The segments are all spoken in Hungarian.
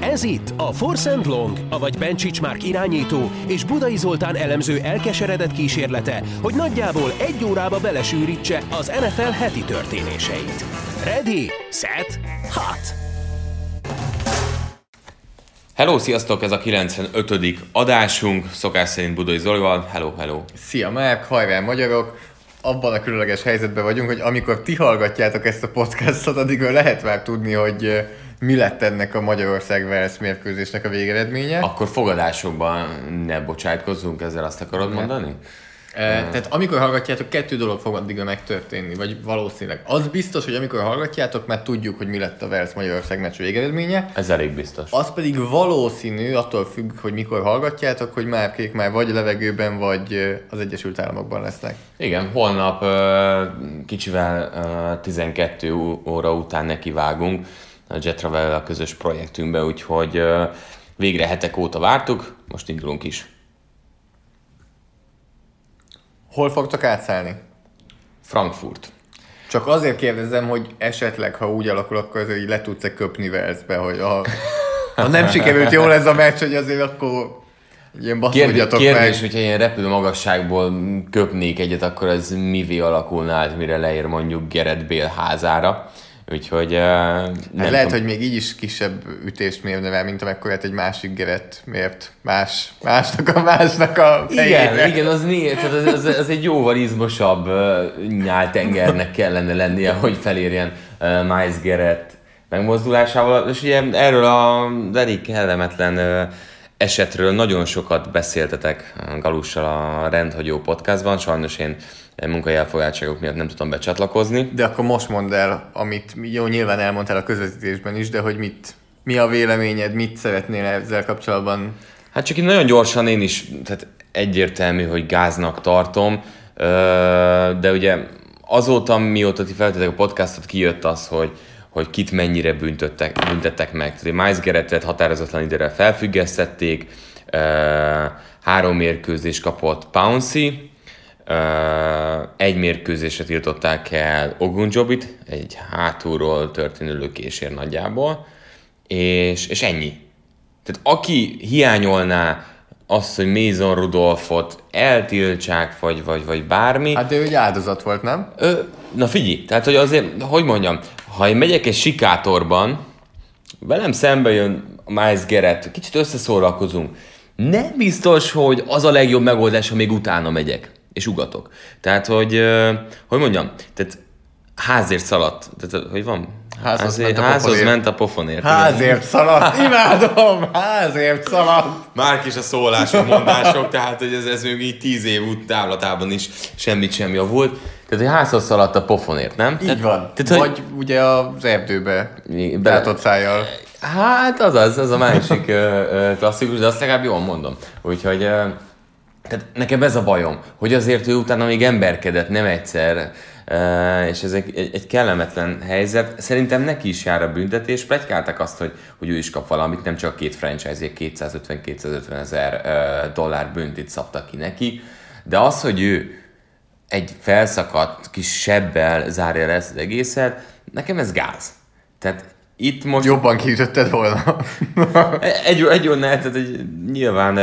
Ez itt a Force and Long, avagy Bencsics Márk irányító és Budai Zoltán elemző elkeseredett kísérlete, hogy nagyjából egy órába belesűrítse az NFL heti történéseit. Ready, set, hot! Hello, sziasztok! Ez a 95. adásunk, szokás szerint Budai Zolival. Hello, hello! Szia Márk, hajrá magyarok! Abban a különleges helyzetben vagyunk, hogy amikor ti hallgatjátok ezt a podcastot, addig lehet már tudni, hogy mi lett ennek a Magyarország Wales mérkőzésnek a végeredménye. Akkor fogadásokban ne bocsájtkozzunk, ezzel azt akarod ne. mondani? E, tehát amikor hallgatjátok, kettő dolog fog addigra megtörténni, vagy valószínűleg. Az biztos, hogy amikor hallgatjátok, mert tudjuk, hogy mi lett a Wales Magyarország meccs végeredménye. Ez elég biztos. Az pedig valószínű, attól függ, hogy mikor hallgatjátok, hogy már kék már vagy levegőben, vagy az Egyesült Államokban lesznek. Igen, holnap kicsivel 12 óra után nekivágunk a Jetravel a közös projektünkbe, úgyhogy végre hetek óta vártuk, most indulunk is. Hol fogtok átszállni? Frankfurt. Csak azért kérdezem, hogy esetleg, ha úgy alakul, akkor azért így le tudsz-e köpni Velszbe, hogy a, ha nem sikerült jól ez a meccs, hogy azért akkor ilyen baszódjatok Kérdés, meg. hogyha ilyen repülő magasságból köpnék egyet, akkor ez mivé alakulna át, mire leér mondjuk Gerett Bél házára. Úgyhogy... Uh, hát lehet, tudom. hogy még így is kisebb ütést mérne mint amekkorát egy másik geret mért más, másnak a másnak a fejére. Igen, igen az, miért? Az, az, az, egy jóval izmosabb uh, nyáltengernek kellene lennie, hogy felérjen uh, Miles Gerett megmozdulásával. És ugye erről a elég kellemetlen uh, esetről nagyon sokat beszéltetek Galussal a Rendhagyó podcastban, sajnos én munkai elfoglaltságok miatt nem tudtam becsatlakozni. De akkor most mondd el, amit jó, nyilván elmondtál a közvetítésben is, de hogy mit, mi a véleményed, mit szeretnél ezzel kapcsolatban? Hát csak így nagyon gyorsan én is, tehát egyértelmű, hogy gáznak tartom, de ugye azóta, mióta ti feltettek a podcastot, kijött az, hogy, hogy kit mennyire büntettek, büntettek meg. Tehát Miles Gerettet határozatlan időre felfüggesztették, három mérkőzés kapott Pouncy, egy mérkőzésre tiltották el Ogunjobit, egy hátulról történő lökésért nagyjából, és, és ennyi. Tehát aki hiányolná azt, hogy Mason Rudolfot eltiltsák, vagy, vagy, vagy bármi... Hát ő egy áldozat volt, nem? Ö, na figyelj, tehát hogy azért, hogy mondjam, ha én megyek egy sikátorban, velem szembe jön Miles Gerett, kicsit összeszórakozunk, nem biztos, hogy az a legjobb megoldás, ha még utána megyek és ugatok. Tehát, hogy, hogy mondjam, tehát házért szaladt. Tehát, hogy van? Házhoz, házért, ment, a házhoz ment a pofonért. Házért szaladt, imádom! Házért szaladt! Már is a szólások, mondások, tehát hogy ez, ez még így tíz év út távlatában is semmit sem javult. Tehát, hogy házhoz szaladt a pofonért, nem? Így tehát, van. Tehát, Vagy hogy... ugye az erdőbe be... szájjal. Hát az az, az a másik klasszikus, de azt legalább jól mondom. Úgyhogy tehát nekem ez a bajom, hogy azért ő utána még emberkedett, nem egyszer, és ez egy, egy, egy kellemetlen helyzet. Szerintem neki is jár a büntetés. Plegykáltak azt, hogy, hogy ő is kap valamit, nem csak két franchise 250-250 ezer dollár büntit szabtak ki neki, de az, hogy ő egy felszakadt kis sebbel zárja le ezt az egészet, nekem ez gáz. Tehát itt most... Jobban kiütötted volna. egy, egy, egy, tehát egy, nyilván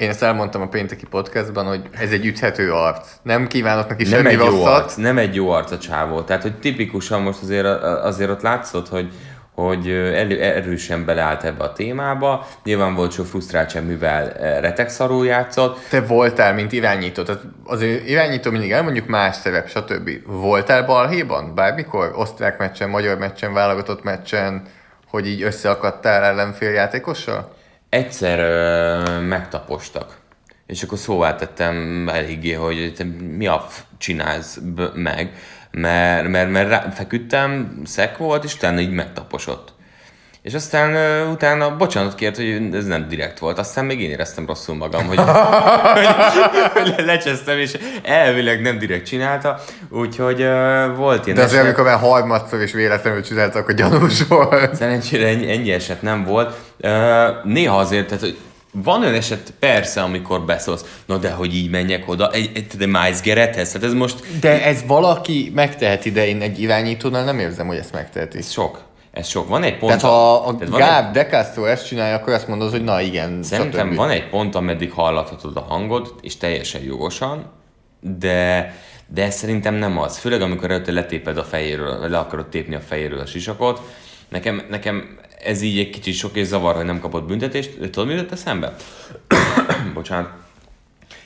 én ezt elmondtam a pénteki podcastban, hogy ez egy üthető arc. Nem kívánok neki nem semmi egy rosszat. Jó arc, nem egy jó arc a csávó. Tehát, hogy tipikusan most azért, azért ott látszott, hogy, hogy elő, erősen beleállt ebbe a témába. Nyilván volt sok frusztráltság, mivel retegszarul játszott. Te voltál, mint irányító, tehát azért irányító mindig elmondjuk más szerep, stb. Voltál balhéban? Bármikor? Osztrák meccsen, magyar meccsen, válogatott meccsen, hogy így összeakadtál ellenfél játékossal? Egyszer ö, megtapostak, és akkor szóvá tettem eléggé, hogy te mi a f- csinálsz b- meg, mert, mert, mert rá, feküdtem, szek volt, és utána így megtaposott. És aztán uh, utána bocsánat kért, hogy ez nem direkt volt. Aztán még én éreztem rosszul magam, hogy, hogy, hogy lecsesztem, és elvileg nem direkt csinálta. Úgyhogy uh, volt ilyen De azért, eset... amikor már harmadszor is véletlenül csináltak, akkor gyanús volt. Szerencsére ennyi, ennyi eset nem volt. Uh, néha azért, tehát, hogy van olyan eset, persze, amikor beszólsz, na de hogy így menjek oda, egy, egy, egy Miles Gerethez, hát ez most... De ez valaki megteheti, de én egy irányítónál nem érzem, hogy ezt megteheti. Ez sok. Ez sok. Van egy pont... Tehát ha a tehát Gáb egy, De Castro ezt csinálja, akkor azt mondod, hogy na igen, Szerintem stb. van egy pont, ameddig hallathatod a hangod, és teljesen jogosan, de, de szerintem nem az. Főleg amikor előtte letéped a fejéről, le akarod tépni a fejéről a sisakot. Nekem, nekem ez így egy kicsit sok és zavar, hogy nem kapott büntetést. De tudod, mi jutott eszembe? Bocsánat.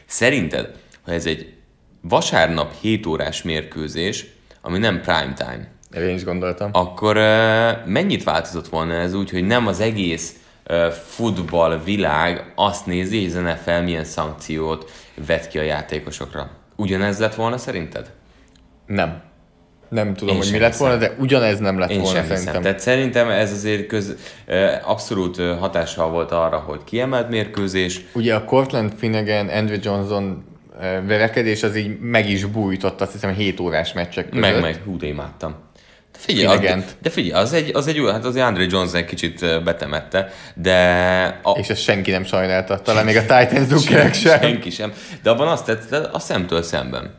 Szerinted, ha ez egy vasárnap 7 órás mérkőzés, ami nem prime time, Én is gondoltam. akkor mennyit változott volna ez úgy, hogy nem az egész futball világ azt nézi, hogy az NFL milyen szankciót vet ki a játékosokra. Ugyanez lett volna szerinted? Nem. Nem tudom, Én hogy mi lett hiszem. volna, de ugyanez nem lett Én volna sem hiszem. szerintem. Tehát szerintem ez azért köz, abszolút hatással volt arra, hogy kiemelt mérkőzés. Ugye a Cortland Finnegan, Andrew Johnson verekedés az így meg is bújtott, azt hiszem 7 órás meccsek között. Meg, meg, hú, de imádtam. De figyelj, Finnegan-t. az, de figyelj, az egy, az egy jó, hát az Andre Johnson egy kicsit betemette, de a, És ezt senki nem sajnálta, talán még a Titans drukkerek sem. Senki sem. De abban azt tett, a szemtől szemben.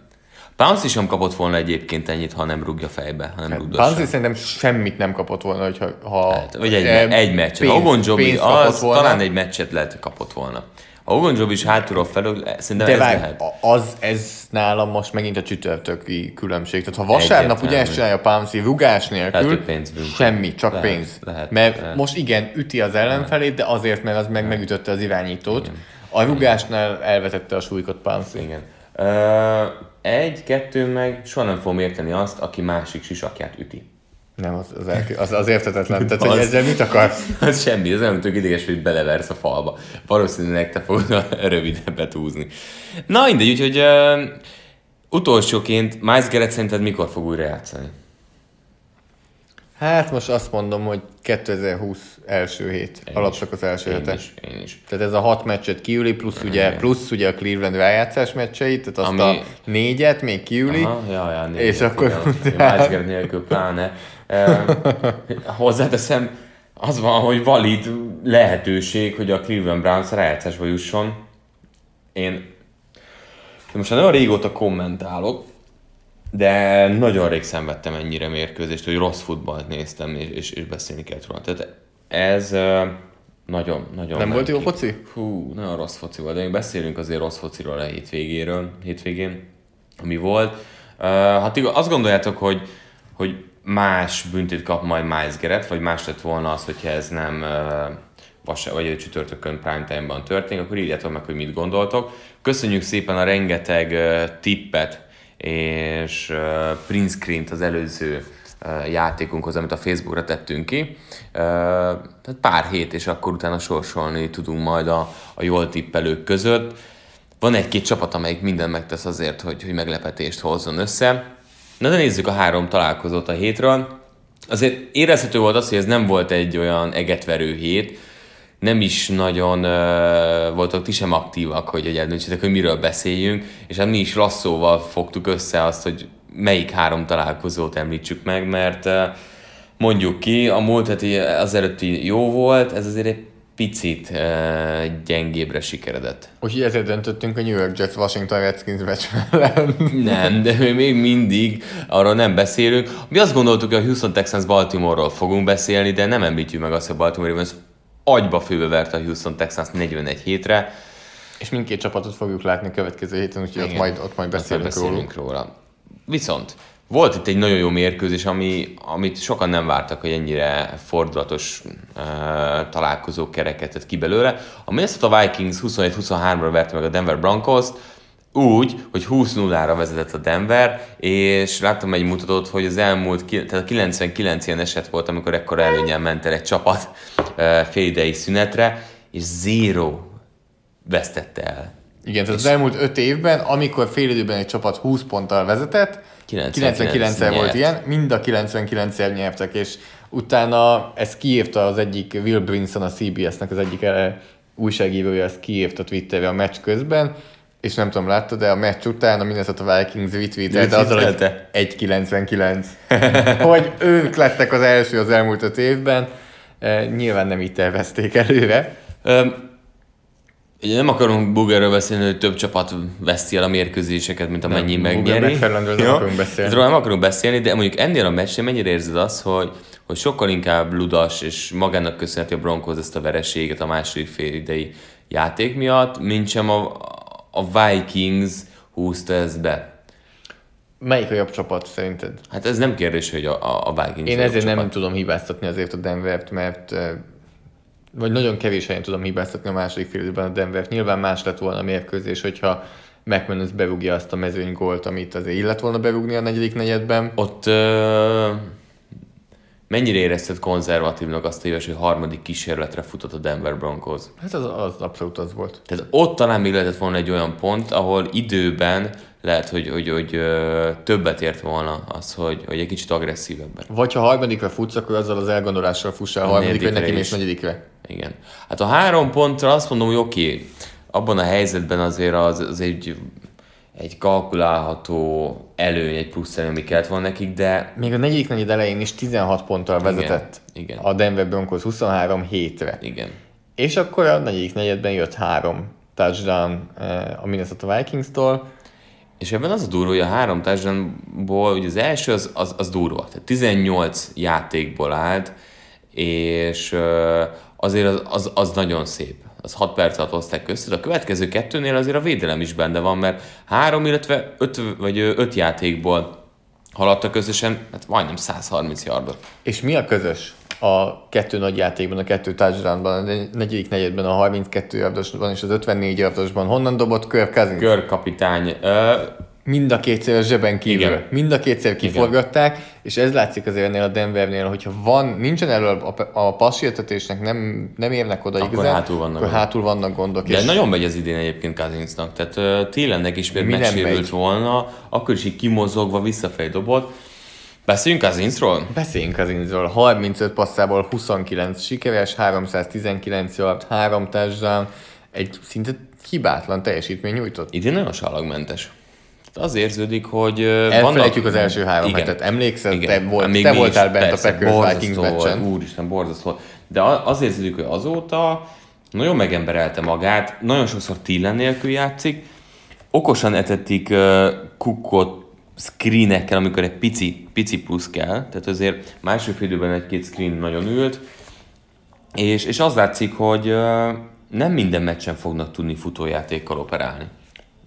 Pounce sem kapott volna egyébként ennyit, ha nem rúgja fejbe, hanem hát, rúgdossa. Banzi szerintem semmit nem kapott volna, hogyha, ha Hát, vagy egy, eh, egy meccset. pénzt- Ogon Jobi, az volna. talán egy meccset lehet, hogy kapott volna. A Ogon Jobi is hátulról felül, szerintem De ez várj, lehet. az, ez nálam most megint a csütörtöki különbség. Tehát ha vasárnap ugye ezt csinálja Pouncy rugás Lehet, nélkül, pénzbűn. semmi, csak Lehet, pénz. lehet, Mert lehet. most igen, üti az ellenfelét, de azért, mert az meg megütötte az irányítót. A rugásnál elvetette a súlykot Pouncy. Igen. Ö, egy, kettő meg soha nem fogom érteni azt, aki másik sisakját üti. Nem, az, az, elk- az, az értetetlen. Tehát, hogy Az- ezzel mit akarsz? Az semmi, ez nem tök ideges, hogy beleversz a falba. Valószínűleg te fogod rövidebbet húzni. Na mindegy, úgyhogy uh, utolsóként Miles Garrett szerinted mikor fog újra játszani? Hát most azt mondom, hogy 2020 első hét. Alapszak az első Én hete. is, én is. Tehát ez a hat meccset kiüli, plusz ugye, plusz ugye a Cleveland rájátszás meccseit, tehát azt Ami- a négyet még kiüli. Aha, ja, ja, négy, És akkor igen. utána- nélkül pláne. Hozzáteszem, az van, hogy valid lehetőség, hogy a Cleveland Browns rájátszásba jusson. Én most már nagyon régóta kommentálok, de nagyon rég szenvedtem ennyire mérkőzést, hogy rossz futballt néztem, és, és, és beszélni kellett róla. Tehát ez nagyon, nagyon... Nem volt jó ki. foci? Hú, nagyon rossz foci volt, de még beszélünk azért rossz fociról a hétvégéről, hétvégén, ami volt. Uh, hát igaz, azt gondoljátok, hogy, hogy más büntet kap majd Miles Garrett, vagy más lett volna az, hogyha ez nem vas- vagy egy csütörtökön primetime-ban történik, akkor írjátok meg, hogy mit gondoltok. Köszönjük szépen a rengeteg tippet és print screen-t az előző játékunkhoz, amit a Facebookra tettünk ki. Tehát pár hét, és akkor utána sorsolni tudunk majd a, a jól tippelők között. Van egy-két csapat, amelyik minden megtesz azért, hogy, hogy meglepetést hozzon össze. Na de nézzük a három találkozót a hétről. Azért érezhető volt az, hogy ez nem volt egy olyan egetverő hét, nem is nagyon uh, voltak ti sem aktívak, hogy, hogy eldöntsétek, hogy miről beszéljünk, és hát mi is lasszóval fogtuk össze azt, hogy melyik három találkozót említsük meg, mert uh, mondjuk ki, a múlt heti az előtti jó volt, ez azért egy picit uh, gyengébbre sikeredett. Úgyhogy ezért döntöttünk a New York Jets Washington Redskins meccs ellen. Nem, de mi még mindig arról nem beszélünk. Mi azt gondoltuk, hogy a Houston Texans Baltimore-ról fogunk beszélni, de nem említjük meg azt, hogy Baltimore Ravens agyba főbe verte a Houston Texans 41 hétre. És mindkét csapatot fogjuk látni a következő héten, úgyhogy ott Igen. majd, ott majd Azt már beszélünk, beszélünk róla. Viszont volt itt egy nagyon jó mérkőzés, ami, amit sokan nem vártak, hogy ennyire fordulatos uh, találkozó kereket tett ki belőle. A Minnesota Vikings 27-23-ra verte meg a Denver Broncos-t, úgy, hogy 20-0-ra vezetett a Denver, és láttam egy mutatót, hogy az elmúlt, tehát a 99 ilyen eset volt, amikor ekkora előnyel ment el egy csapat uh, félidei szünetre, és zero vesztette el. Igen, tehát az elmúlt öt évben, amikor fél időben egy csapat 20 ponttal vezetett, 99 99-szer volt ilyen, mind a 99-szer nyertek, és utána ezt kiírta az egyik, Will Brinson, a CBS-nek az egyik újságírója, ezt kiírta Twitterre a meccs közben, és nem tudom, láttad, de a meccs után a Minnesota Vikings retweetelte azzal, hogy Retweetelte. 1.99. hogy ők lettek az első az elmúlt öt évben. Eh, Nyilván nem így tervezték előre. Ugye nem akarunk Bugerről beszélni, hogy több csapat veszti el a mérkőzéseket, mint amennyi megnyeri. McFarlandről nem akarunk beszélni. Ezről nem akarunk beszélni, de mondjuk ennél a meccsén mennyire érzed azt, hogy, hogy sokkal inkább ludas, és magának köszönheti a Broncos ezt a vereséget a második fél idei játék miatt, mint sem a, a Vikings húzta ezt be. Melyik a jobb csapat szerinted? Hát ez nem kérdés, hogy a, a- a Vikings Én a jobb ezért nem csapat. tudom hibáztatni azért a Denvert, mert vagy nagyon kevés helyen tudom hibáztatni a második fél időben a Denvert. Nyilván más lett volna a mérkőzés, hogyha McManus berúgja azt a mezőny gólt, amit azért illet volna berúgni a negyedik negyedben. Ott ö, mennyire érezted konzervatívnak azt a éves, hogy harmadik kísérletre futott a Denver Broncos? Hát az, az abszolút az volt. Tehát ott talán még lehetett volna egy olyan pont, ahol időben lehet, hogy, hogy, hogy többet ért volna az, hogy, hogy egy kicsit agresszívebben. Vagy ha harmadikra futsz, akkor azzal az elgondolással fuss el a harmadikra, neki mész is. negyedikre. Igen. Hát a három pontra azt mondom, hogy oké, okay, abban a helyzetben azért az, az egy, egy kalkulálható előny, egy plusz előny, ami kellett volna nekik, de Még a negyedik negyed elején is 16 ponttal vezetett igen. a Denver Broncos 23 hétre. igen. És akkor a negyedik negyedben jött három touchdown eh, a Minnesota Vikings-tól. És ebben az a durva, hogy a három touchdownból, ugye az első az, az, az durva, tehát 18 játékból állt, és ö, azért az, az, az nagyon szép. Az 6 perc alatt hozták össze, de a következő kettőnél azért a védelem is benne van, mert három, illetve öt, vagy öt játékból haladtak összesen, hát majdnem 130 yardot. És mi a közös a kettő nagy játékban, a kettő touchdownban, a negyedik negyedben, a 32 yardosban és az 54 yardosban? Honnan dobott Kirk Cousins? Körkapitány, ö, Mind a kétszer zseben kívül. Igen. Igen. Mind a kétszer kiforgatták, és ez látszik azért ennél a Denvernél, hogyha van, nincsen elő a, a passértetésnek, nem, nem érnek oda Akkor igazán, hátul vannak akkor hátul vannak gondok. De és nagyon megy az idén egyébként Kazincnak, tehát uh, Télennek is például megsérült volna, akkor is így kimozogva visszafelé dobott. Beszéljünk Kazincról? Beszéljünk Cousinsról. 35 passzából 29 sikeres, 319 yard, 3 touchdown, egy szinte hibátlan teljesítmény nyújtott. Idén nagyon salagmentes. Tehát az érződik, hogy Elfelejtjük vannak... az első három Igen. hetet. Emlékszel? Igen. Te, volt, Hát még te voltál is, bent persze, a Packers Vikings meccsen. Úristen, borzasztó. De az érződik, hogy azóta nagyon megemberelte magát, nagyon sokszor Tillen nélkül játszik, okosan etetik uh, Cookot screenekkel, amikor egy pici, pici plusz kell, tehát azért másfél fél időben egy-két screen nagyon ült, és, és az látszik, hogy uh, nem minden meccsen fognak tudni futójátékkal operálni.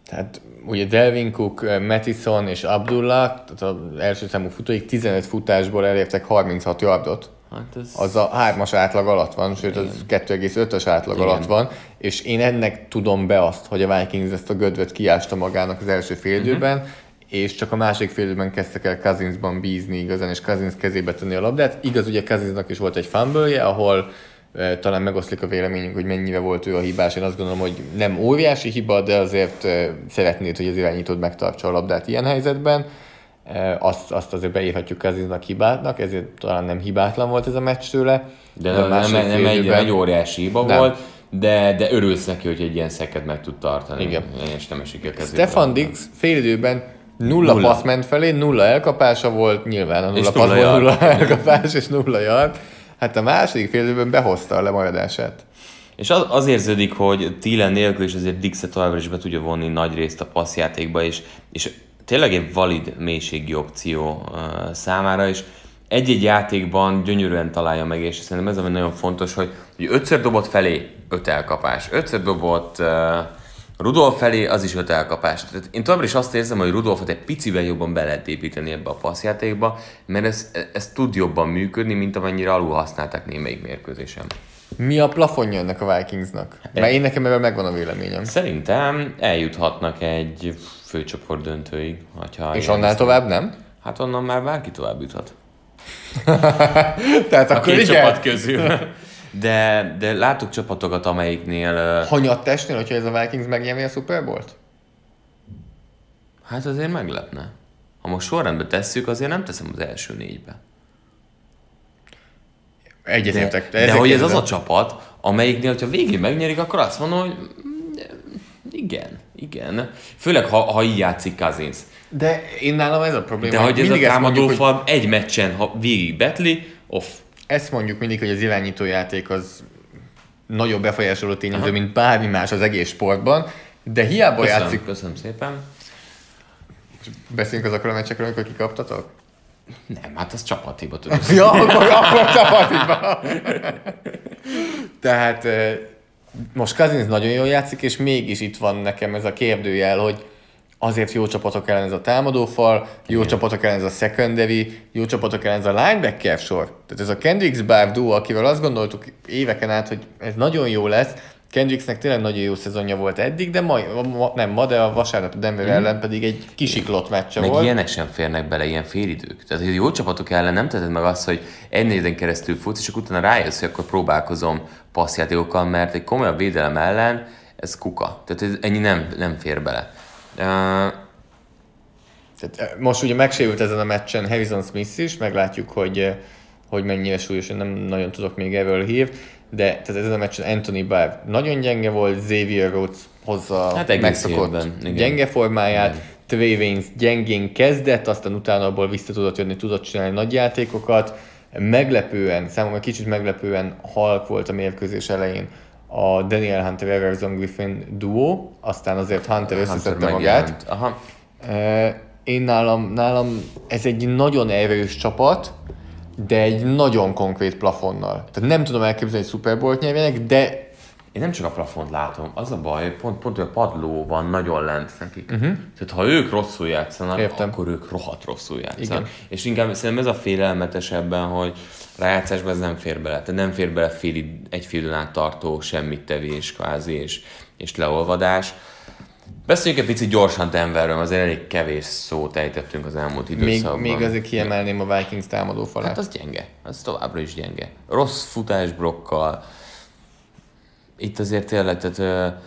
Tehát ugye Delvin Cook, eh, Mattison és Abdullah, tehát az első számú futóik 15 futásból elértek 36 yardot. Hát ez... Az a hármas átlag alatt van, sőt az 2,5-ös átlag Igen. alatt van, és én ennek tudom be azt, hogy a Vikings ezt a gödvöt kiásta magának az első félidőben, Mhm. uh-huh. és csak a másik félidőben kezdtek el Cousinsban bízni igazán, és Cousins kezébe tenni a labdát. Igaz, ugye Cousinsnak is volt egy fumble ahol talán megoszlik a véleményünk, hogy mennyire volt ő a hibás. Én azt gondolom, hogy nem óriási hiba, de azért szeretnéd, hogy az irányítód megtartsa a labdát ilyen helyzetben. Azt, azt azért beírhatjuk Cousinsnak hibátnak, ezért talán nem hibátlan volt ez a meccs tőle. De nem, nem, nem, egy, egy óriási hiba Nem. volt, de, de örülsz neki, hogy egy ilyen szeket meg tud tartani. Igen. És nem esik a kezébe. Stefan Dix félidőben nulla, Nulla. passz ment felé, nulla elkapása volt, nyilván a nulla És passzból nulla nulla elkapás és nulla yard. Hát a második félidőben behozta a lemaradását. És az, az érződik, hogy Thielen nélkül is azért Dixet továbbra is be tudja vonni nagy részt a passzjátékba, és, és tényleg egy valid mélységi opció uh, számára, és egy-egy játékban gyönyörűen találja meg, és szerintem ez ami nagyon fontos, hogy, hogy ötször dobott felé, öt elkapás, ötször dobott uh, Rudolf felé, az is öt elkapás. Tehát én továbbra is azt érzem, hogy Rudolfot egy picivel jobban be lehet építeni ebbe a passzjátékba, mert ez, ez tud jobban működni, mint amennyire alul használták némelyik mérkőzésen. Mi a plafonja ennek a Vikingsnak? Mert én nekem erről megvan a véleményem. Szerintem eljuthatnak egy főcsoport döntőig. Ha És annál tovább nem? Hát onnan már bárki tovább juthat. Tehát A akkor két igen. csapat közül. De, de látok csapatokat, amelyiknél Hanyat testnél, hogyha ez a Vikings megnyerni a Super Bowl-t? hát azért meglepne. Ha most sorrendbe tesszük, azért nem teszem az első négybe. Egyetértek. De, de hogy ez az a csapat, amelyiknél, hogyha végén megnyerik, akkor azt mondom, hogy mm, igen, igen. Főleg, ha, ha így játszik Cousins. De én nálam ez a probléma. De hogy ez a mindig ezt támadó mondjuk, hogy egy meccsen, ha végig betli, off. Ezt mondjuk mindig, hogy az irányító játék az nagyobb befolyásoló tényező, Aha. mint bármi más az egész sportban, de hiába Köszönöm, játszik. köszönöm szépen. Beszéljünk azokról a meccsekről, amikor kikaptatok? Nem, hát az csapathiba tudod. Ja, akkor, akkor csapatiba. Tehát eh, most Cousins nagyon jól játszik, és mégis itt van nekem ez a kérdőjel, hogy azért jó csapatok ellen ez a támadófal, jó Igen. csapatok ellen ez a secondary, jó csapatok ellen ez a linebacker sor. Tehát ez a Kendricks Barb duo, akivel azt gondoltuk éveken át, hogy ez nagyon jó lesz, Kendricksnek tényleg nagyon jó szezonja volt eddig, de ma, ma nem ma, de a vasárnap a Denver mm. ellen pedig egy kisiklott meccse Meg volt. ilyenek sem férnek bele, ilyen félidők. Tehát, hogy jó csapatok ellen nem teheted meg azt, hogy egy keresztül futsz, és utána rájössz, hogy akkor próbálkozom passzjátékokkal, mert egy komolyabb védelem ellen ez kuka. Tehát ez, ennyi nem, nem fér bele. Tehát eh, most ugye megsérült ezen a meccsen Harrison Smith is, meglátjuk, hogy, eh, hogy mennyire súlyos, én nem nagyon tudok még erről hír, de tehát ezen a meccsen Anthony Barr nagyon gyenge volt, Xavier Rhodes hozza Hát megszokott évben, igen. gyenge formáját, Trey Waynes gyengén kezdett, aztán utána abból vissza tudott jönni, tudott csinálni nagy játékokat. Meglepően, számomra kicsit meglepően halk volt a mérkőzés elején a Daniel Hunter Everson Griffin duo, aztán azért Hunter összeszedte magát. Aha. Én nálam, nálam ez egy nagyon erős csapat, de egy nagyon konkrét plafonnal. Tehát nem tudom elképzelni, hogy Super Bowl-t nyerjenek, de Én nem csak a plafont látom, az a baj, pont, pont hogy a padló van nagyon lent nekik. Uh-huh. Tehát ha ők rosszul játszanak, Értem. akkor ők rohadt rosszul játszanak. Igen. És inkább szerintem ez a félelmetes ebben, hogy rájátszásban ez nem fér bele. Tehát nem fér bele fél, egy fél időn át tartó semmit tevés kvázi és, és leolvadás. Beszéljünk egy picit gyorsan Denverről, azért elég kevés szót ejtettünk az elmúlt még, időszakban. még azért kiemelném a Vikings támadó falát. Hát az gyenge, az továbbra is gyenge. Rossz futásblokkal, itt azért tényleg, tehát uh,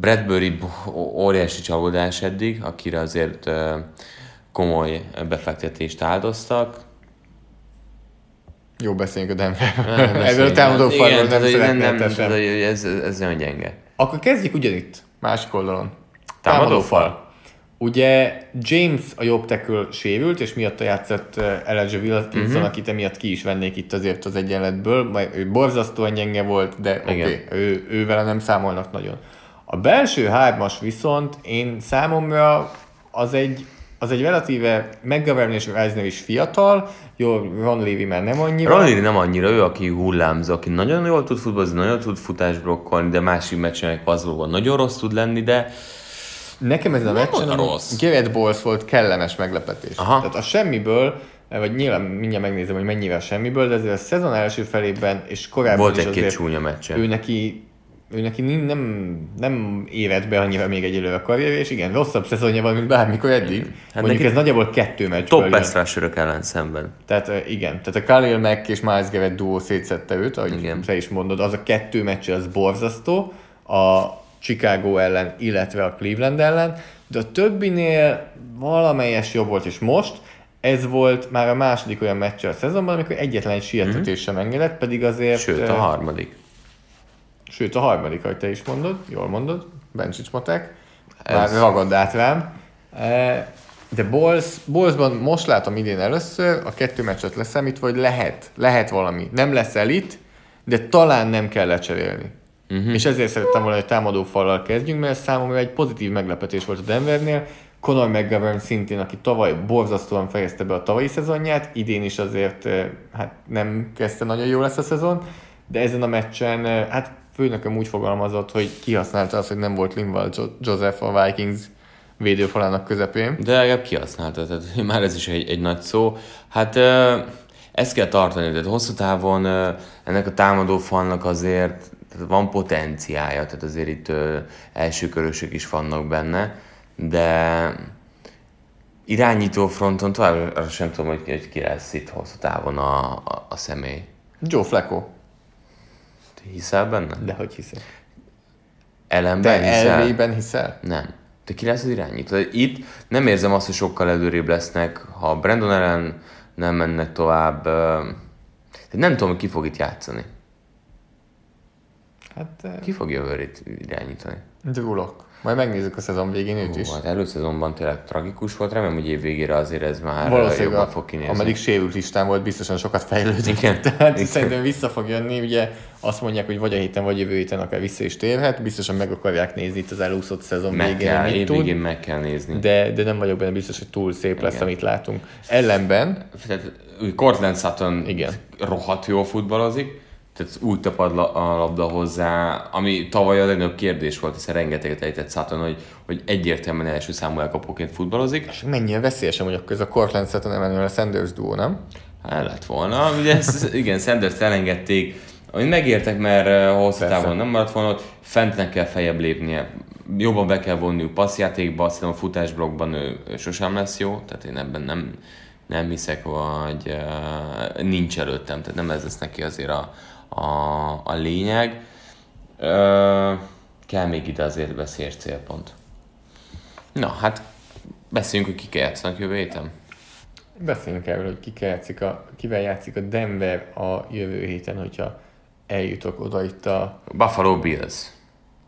Bradbury óriási csalódás eddig, akire azért uh, komoly befektetést áldoztak. Jó, beszéljünk a Denver. Ebből a támadó falról nem szeretnél nem, sem. ez, ez nagyon gyenge. Akkor kezdjük ugyanitt, másik oldalon. Támadófal. Ugye James a jobb tackle sérült, és miatta játszott uh, Elijah Wilkinson, uh-huh. akit emiatt ki is vennék itt azért az egyenletből. Majd ő borzasztóan gyenge volt, de oké, okay, ő, ő vele nem számolnak nagyon. A belső hármas viszont én számomra az egy, az egy relatíve McGovern és Reisner is fiatal, jó, Ron Levy már nem annyira. Ronnie nem annyira ő, aki hullámzó, aki nagyon jól tud futballozni, nagyon tud futásblokkolni, de másik meccsen meg passzolóban nagyon rossz tud lenni, de Nekem ezen a meccsen. Garrett Bowles volt kellemes meglepetés. Aha. Tehát a semmiből, vagy nyilván mindjárt megnézem, hogy mennyivel semmiből, de azért a szezon első felében és korábban volt is egy-két csúnya meccsen. ő neki, ő neki nem, nem érett be annyira még egyelőre a karrierje, és igen, rosszabb szezonja van, mint bármikor eddig. Hát Mondjuk ez nagyjából kettő meccsből Top pass ellen szemben. Tehát igen, tehát a Khalil Mack és Miles Garrett duó szétszette őt, ahogy Igen. te is mondod, az a kettő meccs az borzasztó, a Chicago ellen, illetve a Cleveland ellen, de a többinél valamelyes jobb volt, és most ez volt már a második olyan meccs a szezonban, amikor egyetlen egy sietetés sem engedett, pedig azért... Mhm. Sőt, a harmadik. Sőt, a harmadik, ahogy te is mondod, jól mondod, Bencsics matek, Ez- már ragad át rám. E, De Bulls, Bullsban most látom idén először, a kettő meccset leszámítva, hogy lehet, lehet valami. Nem lesz elit, de talán nem kell lecserélni. Uh-huh. És ezért szerettem volna, hogy támadó fallal kezdjünk, mert ez számomra egy pozitív meglepetés volt a Denvernél. Conor McGovern szintén, aki tavaly borzasztóan fejezte be a tavalyi szezonját, idén is azért eh, hát nem kezdte nagyon jól lesz a szezon, de ezen a meccsen eh, hát főnököm úgy fogalmazott, hogy kihasználta azt, hogy nem volt Linval Jo- Joseph a Vikings védőfalának közepén. De legalább kihasználta, tehát már ez is egy, egy nagy szó. Hát ezt kell tartani, tehát hosszú távon ennek a támadó falnak azért tehát van potenciája, tehát azért itt elsőkörösök is vannak benne, de irányító fronton továbbra sem tudom, hogy, hogy ki lesz itt hosszú távon a, a, a személy. Joe Flacco. Hiszel benne? De hogy hiszem. Ellenben Te hiszel? elvében hiszel? Nem. Te ki lesz az irányító? Itt nem érzem azt, hogy sokkal előrébb lesznek, ha Brandon ellen nem mennek tovább. Tehát nem tudom, hogy ki fog itt játszani. Hát, Ki fog jövőre irányítani? drulok. Majd megnézzük a szezon végén őt is. Hát előszezonban tényleg tragikus volt, remélem, hogy év végére azért ez már Valószínűleg, jobban a, fog kinézni. ameddig sérült listán volt, biztosan sokat fejlődött. Igen. Tehát Igen. szerintem vissza fog jönni, ugye azt mondják, hogy vagy a héten, vagy jövő héten akár vissza is térhet, biztosan meg akarják nézni itt az elúszott szezon meg végén, kell, év végén meg kell nézni. de, de nem vagyok benne biztos, hogy túl szép lesz, Igen. amit látunk. Ellenben, Tehát, Cortland Sutton Igen. rohadt jól futballozik, tehát úgy tapad a labda hozzá, ami tavaly a legnagyobb kérdés volt, hiszen rengeteget ejtett Sutton, hogy, hogy egyértelműen első számú elkapóként futballozik. és mennyire veszélyesen mondjuk ez a Cortland Sutton Emmanuel Sanders duó, nem? El lett volna, ugye ez, igen, Sanders elengedték, amit megértek, mert eh, hosszú Persze. távon nem maradt volna ott, fentnek kell feljebb lépnie, jobban be kell vonniuk passzjátékba, azt hiszem a futásblokkban ő, ő sosem lesz jó, tehát én ebben nem, nem hiszek, vagy uh, nincs előttem, tehát nem ez lesz neki azért a, a, a lényeg. Uh, kell még ide azért veszélyes célpont. Na, hát beszéljünk, hogy kik játszanak jövő héten. Beszéljünk erről, hogy kivel játszik a, kivel játszik a Denver a jövő héten, hogyha eljutok oda itt a... Buffalo Bills.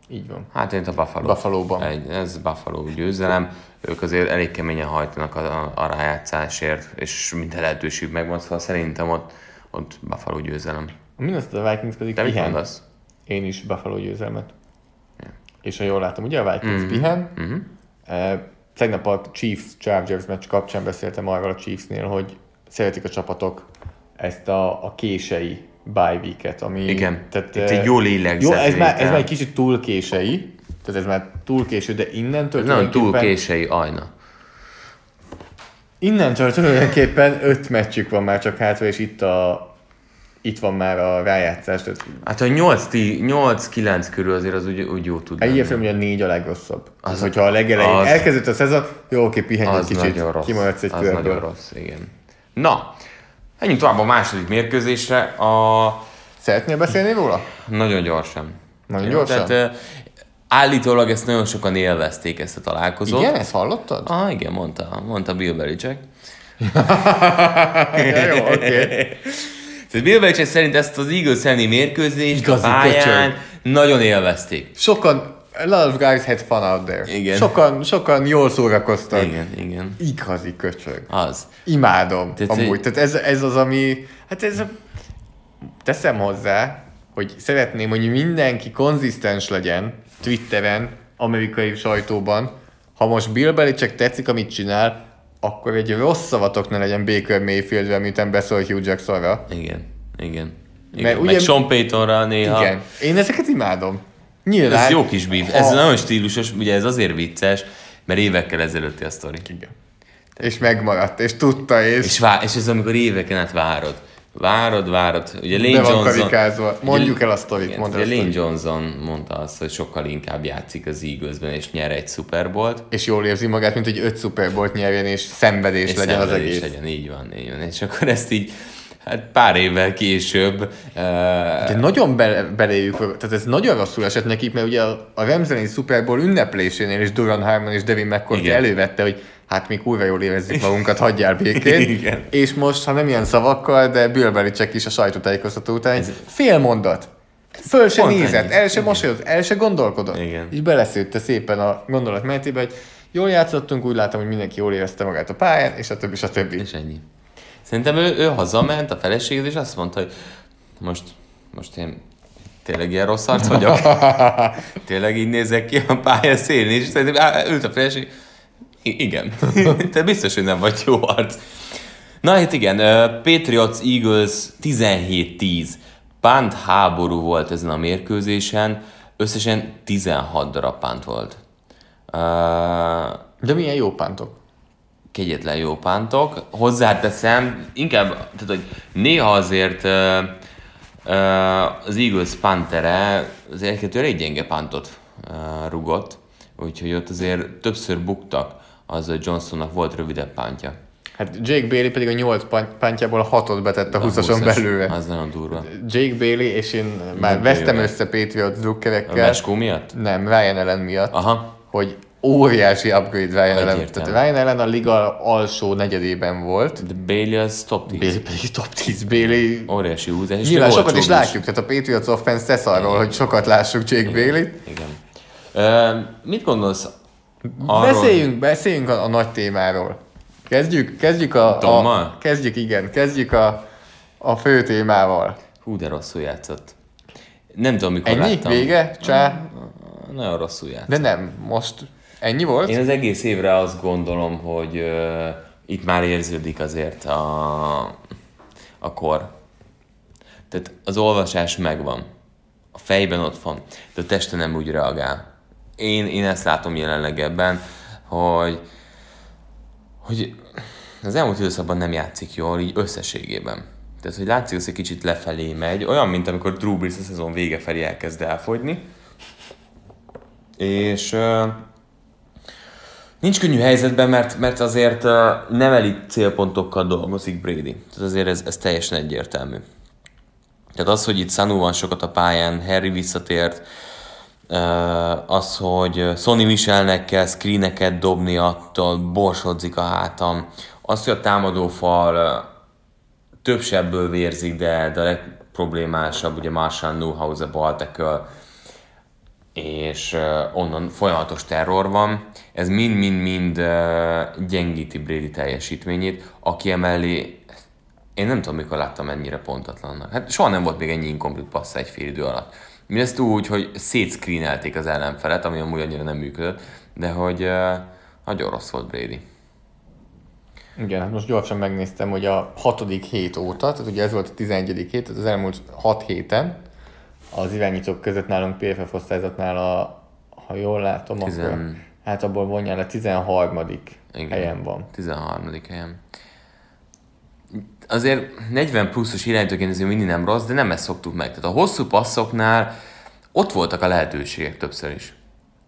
Így van. Hát én a Buffalo. Buffalo-ban. Egy, ez Buffalo győzelem. Ők azért elég keményen hajtanak a, a, a rájátszásért, és minden lehetőség megvan, szóval szerintem ott, ott Buffalo győzelem. A Minnesota Vikings pedig Te pihen. mondasz? Én is Buffalo győzelmet. És ha jól látom, ugye a Vikings mm-hmm. pihen. Mhm. Eh, tegnap a Chiefs-Chargers meccs kapcsán beszéltem arról a Chiefsnél, hogy szeretik a csapatok ezt a, a kései bye week-et, ami... Igen. Tehát, Itt eh, egy jó lélegzet Jó, ez már, ez már egy kicsit túl kései, tehát ez már túl késő, de innentől Ez nagyon túl késői ajna. Innentől tulajdonképpen öt meccsük van már csak hátra, és itt a itt van már a rájátszás. Tehát Hát a 8-9 körül azért az úgy, úgy jó tud lenni. egyértelmű, hogy a négy a legrosszabb. Az, hogyha a legelején az- elkezdett a szezon, jó, oké, pihenj egy kicsit, nagyon rossz. kimaradsz egy az nagyon körből. rossz, igen. Na, menjünk tovább a második mérkőzésre. A... Szeretnél beszélni róla? Nagyon gyorsan. Nagyon gyorsan? Tehát, uh, állítólag ezt nagyon sokan élvezték, ezt a találkozót. Igen, ezt hallottad? Ah, igen, mondta, mondta Bill Belichick. ja, jó, oké. Tehát Bill Belichick szerint ezt az Eagles elleni mérkőzést Igazi a pályán köcsög. nagyon élvezték. Sokan, a lot of guys had fun out there. Igen. Sokan, sokan jól szórakoztak. Igen, igen. Igazi köcsög. Az. Imádom. Tehát amúgy. egy- Tehát ez, ez az, ami... Hát ez... a- Teszem hozzá, hogy szeretném, hogy mindenki konzisztens legyen Twitteren, amerikai sajtóban. Ha most Bill Belichick tetszik, amit csinál, akkor egy rossz szavatok ne legyen Baker Mayfieldre, miután beszól Hugh Jacksonra. Igen, igen. igen. Mert Meg ugye- Sean Paytonra néha. Igen. Én ezeket imádom. Nyilván. Ez jó kis bív. Ez ha- nagyon stílusos, ugye ez azért vicces, mert évekkel ezelőtti a sztori. Igen. És megmaradt, és tudta, és, És, vár, és ez amikor éveken át várod. Várod, várod. Ugye Lane be van Johnson... karikázva. Mondjuk ugye- el a sztorit, Igen, ugye Lane. Johnson mondta azt, hogy sokkal inkább játszik az Eaglesben, és nyer egy Super Bowl-t. és jól érzi magát, mint hogy öt Super Bowl-t nyerjen, és szenvedés és legyen az szenvedés egész. legyen, így van, így van. És akkor ezt így, hát pár évvel később, uh, De nagyon be, beléjük, tehát ez nagyon rosszul esett nekik, mert ugye a, a Ramsey Super Bowl ünneplésénél is Duran Harmon és Devin McCourty elővette, hogy hát mi kurva jól érezzük magunkat, hagyjál békén. Igen. És most, ha nem ilyen szavakkal, de Bill Belichick is a sajtótájékoztató után egy fél mondat. Föl se Pont nézett, ennyi. el se Igen. mosolyozott, el se gondolkodott. Igen. És beleszőtte szépen a gondolat menetébe, hogy jól játszottunk, úgy látom, hogy mindenki jól érezte magát a pályán, és a többi, és a többi. és ennyi. Szerintem ő, ő hazament a feleséghez, és azt mondta, hogy most, most én tényleg ilyen rossz arc vagyok. tényleg így nézek ki a pálya szélén, és szerintem á, ült a feleség. I- igen. Te biztos, hogy nem vagy jó arc. Na hát igen, Patriots Eagles 17-10. Pánt háború volt ezen a mérkőzésen, összesen 16 darab pánt volt. Ö, De milyen jó pántok. Kegyetlen jó pántok. Hozzáteszem, inkább, tehát, hogy néha azért uh, uh, az Eagles pantere azért egy elég gyenge pántot uh, rugott, úgyhogy ott azért többször buktak, az, hogy Johnsonnak volt rövidebb pántja. Hát Jake Bailey pedig a 8 pántjából a 6-ot betett a 20-ason 20-as, belőle. Az nagyon durva. Jake Bailey, és én már Nagyon vesztem jó. össze Patriots A drukkerekkel. Veskó miatt? Nem, Ryan Allen miatt. Aha. Hogy óriási upgrade Ryan ellen. Tehát Ryan ellen a liga alsó negyedében volt. De Bailey az top 10. Bailey pedig top 10 Bailey. Óriási húzás. és Nyilván sokat is látjuk, tehát a Patriots offense tesz arról, hogy sokat lássuk Jake Bailey-t. Igen. Ö, mit gondolsz arról? Beszéljünk, beszéljünk a, a nagy témáról. Kezdjük, kezdjük a, a Tommal? kezdjük, igen, kezdjük a, a fő témával. Hú, de rosszul játszott. Nem tudom, mikor Ennyi? láttam. Vége? Csá? Nagyon rosszul játszott. De nem, most ennyi volt? Én az egész évre azt gondolom, hogy uh, itt már érződik azért a, a kor. Tehát az olvasás megvan. A fejben ott van, de a teste nem úgy reagál. Én, én ezt látom jelenleg ebben, hogy, hogy az elmúlt időszakban nem játszik jól, így összességében. Tehát, hogy látszik, hogy egy kicsit lefelé megy, olyan, mint amikor Drew Brees a szezon vége felé elkezd elfogyni. És uh, Nincs könnyű helyzetben, mert, mert azért nem elit célpontokkal dolgozik Brady. Tehát azért ez, ez teljesen egyértelmű. Tehát az, hogy itt Sanu van sokat a pályán, Harry visszatért, az, hogy Sony Michelnek kell screeneket dobni, attól borsodzik a hátam, az, hogy a támadófal több sebből vérzik, de, de a legproblémásabb, ugye Marshall Newhouse a tackle, és onnan folyamatos terror van. Ez mind-mind-mind gyengíti Brady teljesítményét, aki emellé én nem tudom, mikor láttam ennyire pontatlannak. Hát soha nem volt még ennyi inkomplet passz egy fél idő alatt. Mindezt úgy, hogy szétszkrínelték az ellenfelet, ami amúgy annyira nem működött, de hogy uh, nagyon rossz volt Brady. Igen, hát most gyorsan megnéztem, hogy a hatodik hét óta, tehát ugye ez volt a 11. hét, az elmúlt hat héten az irányítók között nálunk PFF osztályzatnál a, ha jól látom, Tizen- akkor hát abból vonjál a 13. Igen. helyen van. 13. helyen. Azért 40 pluszos irányítóként ez mindig nem rossz, de nem ezt szoktuk meg. Tehát a hosszú passzoknál ott voltak a lehetőségek többször is.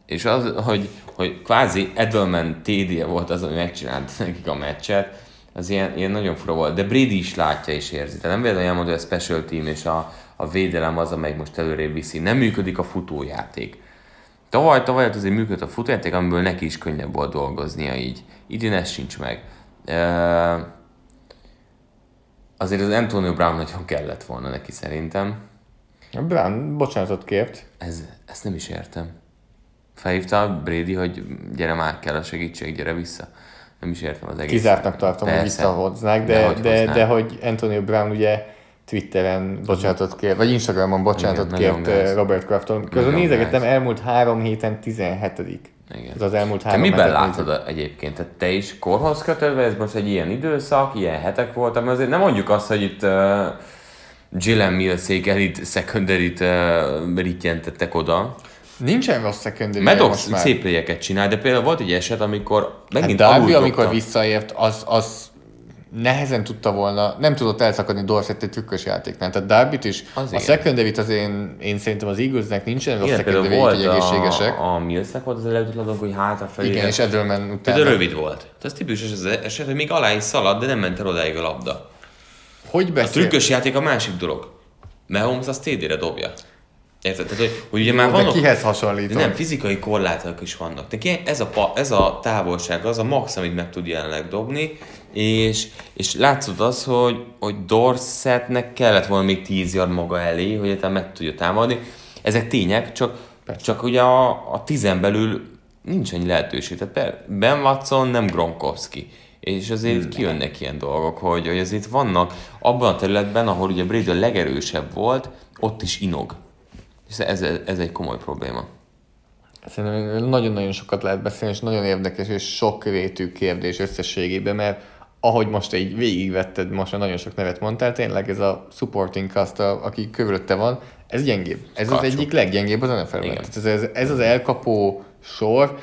És az, hogy, hogy kvázi Edelman TD volt az, ami megcsinált nekik a meccset, az ilyen, ilyen nagyon fura volt. De Brady is látja és érzi. Tehát nem véletlenül elmondja, hogy a special team és a, a védelem az, amelyik most előrébb viszi. Nem működik a futójáték. Tavaly, tavaly azért működött a futójáték, amiből neki is könnyebb volt dolgoznia így. Idén ez sincs meg. Azért az Antonio Brown nagyon kellett volna neki szerintem. Brown bocsánatot kért. Ez, ezt nem is értem. Felhívta Brady, hogy gyere már, kell a segítség, gyere vissza. Nem is értem az egész. Kizártnak tartom, hogy Persze. visszahoznák, De de, hogy de, de, hogy Antonio Brown ugye Twitteren bocsánatot kért, vagy Instagramon bocsánatot Igen, kért eh, Robert Crafton. Közben nézegettem, elmúlt három héten 17 Igen. Ez az elmúlt Te három miben hetet látod nézem. a- egyébként? Tehát te is korhoz kötődve, ez most egy ilyen időszak, ilyen hetek voltak, mert azért nem mondjuk azt, hogy itt uh, Gillen Millsék elit secondary-t uh, rittyentettek oda. Nincsen rossz secondary már. szép csinál, de például volt egy eset, amikor Hát megint Darby, alul amikor visszaért, az, az nehezen tudta volna, nem tudott elszakadni Dorsett egy trükkös játéknál. Tehát Darbyt is, Az a secondary az én, én szerintem az Eaglesnek nincsen rossz secondary hogy egészségesek. a, a Millsnek volt az előtt hogy hátrafelé. Igen, és Edelman utána. Például rövid volt. Tehát ez tipikus az eset, hogy még alá is szaladt, de nem ment el odáig a labda. Hogy A beszél? trükkös játék a másik dolog. Mahomes azt TD-re dobja. Érted? Tehát, hogy, hogy ugye már De vannak... kihez De hasonlítom? nem, fizikai korlátok is vannak. Neki ez a, pa, ez a távolság az a max, amit meg tud jelenleg dobni, és, és látszott az, hogy, hogy Dorsetnek kellett volna még 10 yard maga elé, hogy egyáltalán meg tudja támadni. Ezek tények, csak, csak ugye a, a tizen belül nincs annyi lehetőség. Tehát Ben Watson nem Gronkowski. És azért hmm. kijönnek ilyen dolgok, hogy, hogy azért vannak abban a területben, ahol ugye Brady a legerősebb volt, ott is inog. És ez, ez egy komoly probléma. Szerintem nagyon-nagyon sokat lehet beszélni, és nagyon érdekes és sokrétű kérdés összességében, mert ahogy most így végigvetted, most már nagyon sok nevet mondtál, tényleg ez a supporting cast, a- aki körülötte van, ez gyengébb. Ez Karcsú. az egyik leggyengébb az NFL-ben. Ez, ez, ez az elkapó sor,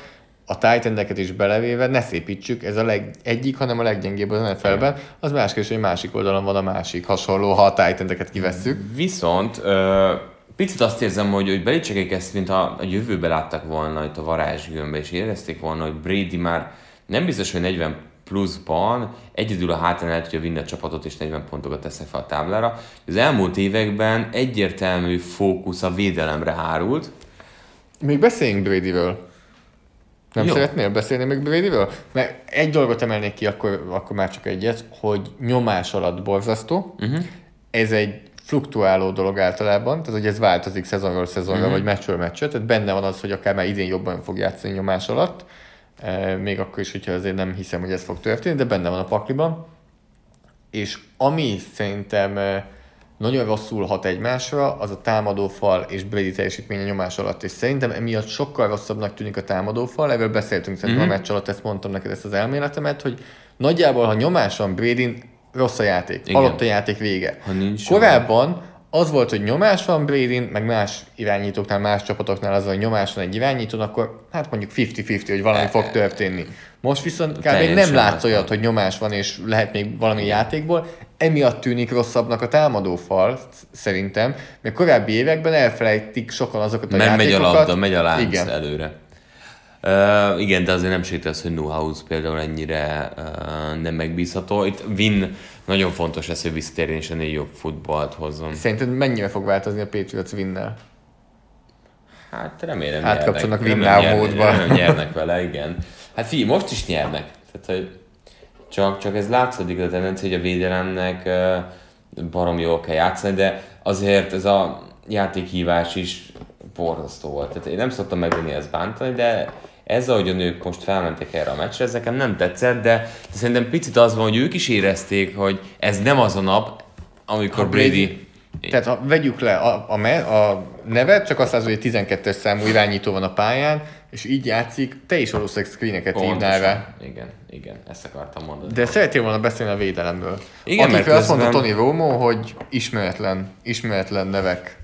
a tight is belevéve, ne szépítsük, ez a leg, egyik, hanem a leggyengébb az NFL-ben. Az más kérdés, hogy másik oldalon van a másik hasonló, ha a tight kivesszük. Viszont ö, picit azt érzem, hogy, hogy Belicsekek ezt, mint a, a jövőbe láttak volna itt a varázsgömbbe, és érezték volna, hogy Brady már nem biztos, hogy 40 pluszban egyedül a hátán el tudja vinni a csapatot, és 40 pontokat tesz fel a táblára. Az elmúlt években egyértelmű fókusz a védelemre hárult, Még beszéljünk Bradyről. Nem Jó. Szeretnél beszélni még Bradyről? Mert egy dolgot emelnék ki, akkor, akkor már csak egyet, hogy nyomás alatt borzasztó. Uh-huh. Ez egy fluktuáló dolog általában, tehát hogy ez változik szezonról szezonra, uh-huh. vagy meccsről meccsre, tehát benne van az, hogy akár már idén jobban fog játszani nyomás alatt, még akkor is, hogyha azért nem hiszem, hogy ez fog történni, de benne van a pakliban. És ami szerintem nagyon rosszul hat egymásra, az a támadófal és Brady teljesítménye nyomás alatt. És szerintem emiatt sokkal rosszabbnak tűnik a támadófal, erről beszéltünk szerintem mm-hmm. a meccs alatt, ezt mondtam neked ezt az elméletemet, hogy nagyjából, ha nyomás van Brady, rossz a játék, Igen. halott a játék vége. Ha nincs Korábban az volt, hogy nyomás van brady meg más irányítóknál, más csapatoknál az, hogy nyomás van egy irányítón, akkor hát mondjuk 50-50, hogy valami fog történni. Most viszont kb. Nem látsz olyat, hogy nyomás van, és lehet még valami játékból, emiatt tűnik rosszabbnak a támadófal, szerintem, mert korábbi években elfelejtik sokan azokat a Mert megy a játékokat. labda, megy a lánc Igen. előre. Uh, igen, de azért nem az, hogy Nuhaus például ennyire uh, nem megbízható. Itt Vin nagyon fontos lesz, hogy visszatérjen és ennél jobb futballt hozzon. Szerinted mennyire fog változni a Patriots winnel? Hát remélem Átkapcsolnak Remélem módba. nyernek, remélem nyernek vele, igen. Hát figyelj, most is nyernek. Tehát, hogy csak, csak ez látszódik a tendencia, hogy a védelemnek baromi jól kell játszani, de azért ez a játékhívás is borzasztó volt. Tehát én nem szoktam megvenni ezt bántani, de ez, ahogy a nők most felmentek erre a meccsre, ez nekem nem tetszett, de, szerintem picit az van, hogy ők is érezték, hogy ez nem az a nap, amikor Ha Brady... Brady- Tehát ha vegyük le a, a, me- a nevet, csak azt látod, hogy 12-es számú irányító van a pályán, és így játszik, te is valószínűleg screeneket hívnál rá. Igen, igen, ezt akartam mondani. De szeretnél volna beszélni a védelemről. Igen, Akikről mert azt mondta Tony Romo, hogy ismeretlen, ismeretlen nevek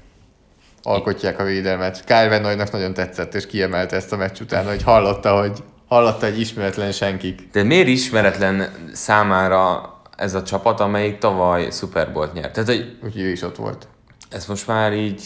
alkotják a védelmet. Kyle Van nagyon tetszett, és kiemelte ezt a meccs után, hogy hallotta, hogy hallotta egy ismeretlen senkik. De miért ismeretlen számára ez a csapat, amelyik tavaly Super Bowl-t nyert? Tehát, hogy Úgyhogy ő is ott volt. ez most már így...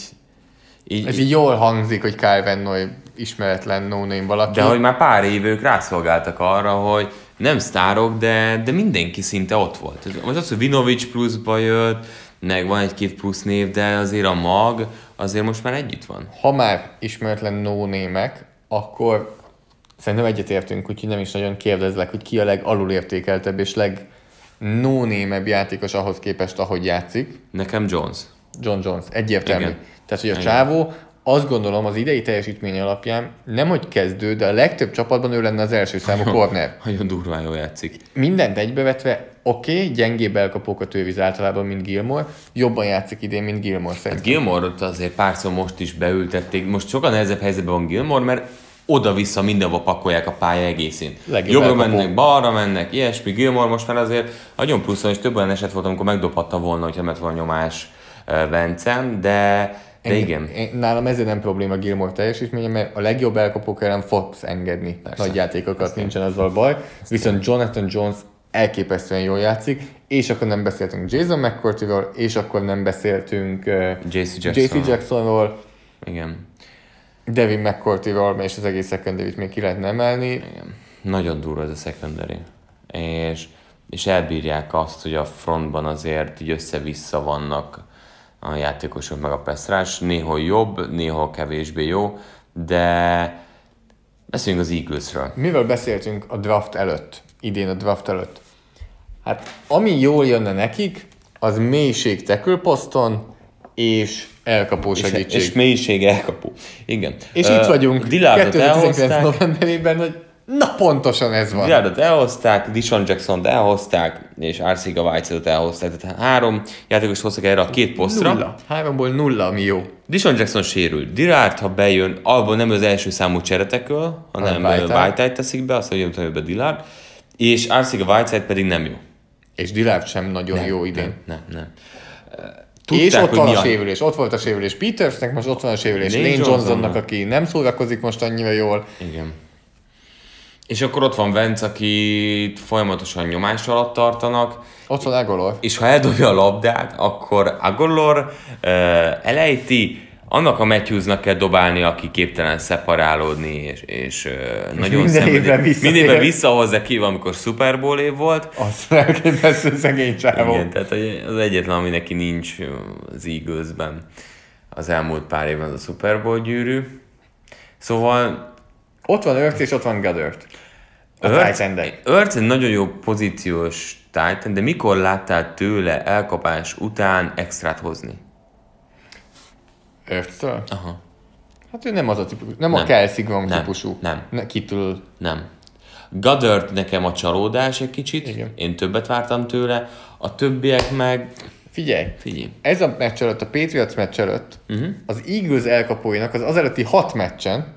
így, Ez így jól hangzik, hogy Kyle Van Noy ismeretlen no-name valaki. de hogy már pár év ők rászolgáltak arra, hogy nem sztárok, de, de mindenki szinte ott volt. Most az, hogy Vinovic pluszba jött, meg van egy-két plusz név, de azért a mag azért most már együtt van. ha már ismeretlen no némek, akkor szerintem egyetértünk, úgyhogy nem is nagyon kérdezlek, hogy ki a legalulértékeltebb és leg no játékos ahhoz képest, ahogy játszik. Nekem Jones. John Jones, egyértelmű. Igen. Tehát, hogy a Igen. csávó azt gondolom az idei teljesítmény alapján nem hogy kezdő, de a legtöbb csapatban ő lenne az első számú corner. Nagyon durván jól játszik. Mindent egybevetve, oké, okay, gyengébb elkapókat őviz általában, mint Gilmore, jobban játszik idén, mint Gilmore szerintem. Gilmore-ot azért párszor most is beültették. Most sokkal nehezebb helyzetben van Gilmore, mert oda-vissza mindenhova pakolják a pálya egészén. Legjobb Jobbra elkapó. mennek, balra mennek, ilyesmi. Gilmore most már azért nagyon pluszon, és több olyan eset volt, amikor megdobhatta volna, hogyha ment volna nyomás Vencen, de, de igen. Én, nálam ezért nem probléma Gilmore teljesítménye, mert a legjobb elkapók ellen fogsz engedni Persze. nagy játékokat, nincsen azzal baj. Viszont Jonathan Jones elképesztően jól játszik, és akkor nem beszéltünk Jason McCourtyról, és akkor nem beszéltünk JC Jackson. Jacksonról, Igen. Devin McCourtyról, és az egész secondary még ki lehetne emelni. Igen. Nagyon durva ez a secondary. És, és elbírják azt, hogy a frontban azért így össze-vissza vannak a játékosok meg a peszrás. Néhol jobb, néhol kevésbé jó, de beszéljünk az Eaglesről. Mivel beszéltünk a draft előtt, idén a draft előtt? Hát ami jól jönne nekik, az mélység tackle poszton, és elkapó És, segítség. és mélység elkapó. Igen. És Ö, itt vagyunk Dillardot 2019 elhozták, novemberében, hogy na pontosan ez van. Dillardot elhozták, Dishon Jackson-t elhozták, és Arcega Whiteside-ot elhozták. Tehát három játékos hoztak erre a két posztra. Nulla. Háromból nulla, ami jó. Dishon Jackson sérült. Dillard, ha bejön, abból nem az első számú cseretekől, hanem. Whiteside teszik be, azt mondja, hogy be Dillard, és Arcega Whiteside pedig nem jó. És Dillard sem nagyon jó idén. Nem, nem. Tudták, és ott van a sérülés. Ott volt a sérülés Petersnek, most ott van a sérülés Lane Lane, Johnsonnak. Aki nem szórakozik most annyira jól. Igen. És akkor ott van Vence, akit folyamatosan nyomás alatt tartanak, Ott van Agolor. és ha eldobja a labdát, akkor Agolor uh, elejti, annak a Matthewsnak kell dobálni, aki képtelen szeparálódni, és, és uh, nagyon minden szenvedi. évben. Minden évben visszahozza ki, amikor Super Bowl év volt. Az elképesztő szegény csávó. Igen, tehát az egyetlen, ami neki nincs az Eaglesben az elmúlt pár évben az a Super Bowl gyűrű. Szóval Ott van Earth és ott van Titendek. Ertz egy nagyon jó pozíciós Titan, de mikor láttál tőle elkapás után extrát hozni? Earth-től? Aha. Hát ő nem az a típus, nem, a Nem. Kelsey Gronk Nem. típusú. Nem. Ne, kitől. Nem. Goddard nekem a csalódás egy kicsit, Igen. én többet vártam tőle, a többiek meg, Figyelj, figyelj, ez a meccs előtt, a Patriots meccs előtt, uh-huh. az Eagles elkapóinak az az előtti hat meccsen,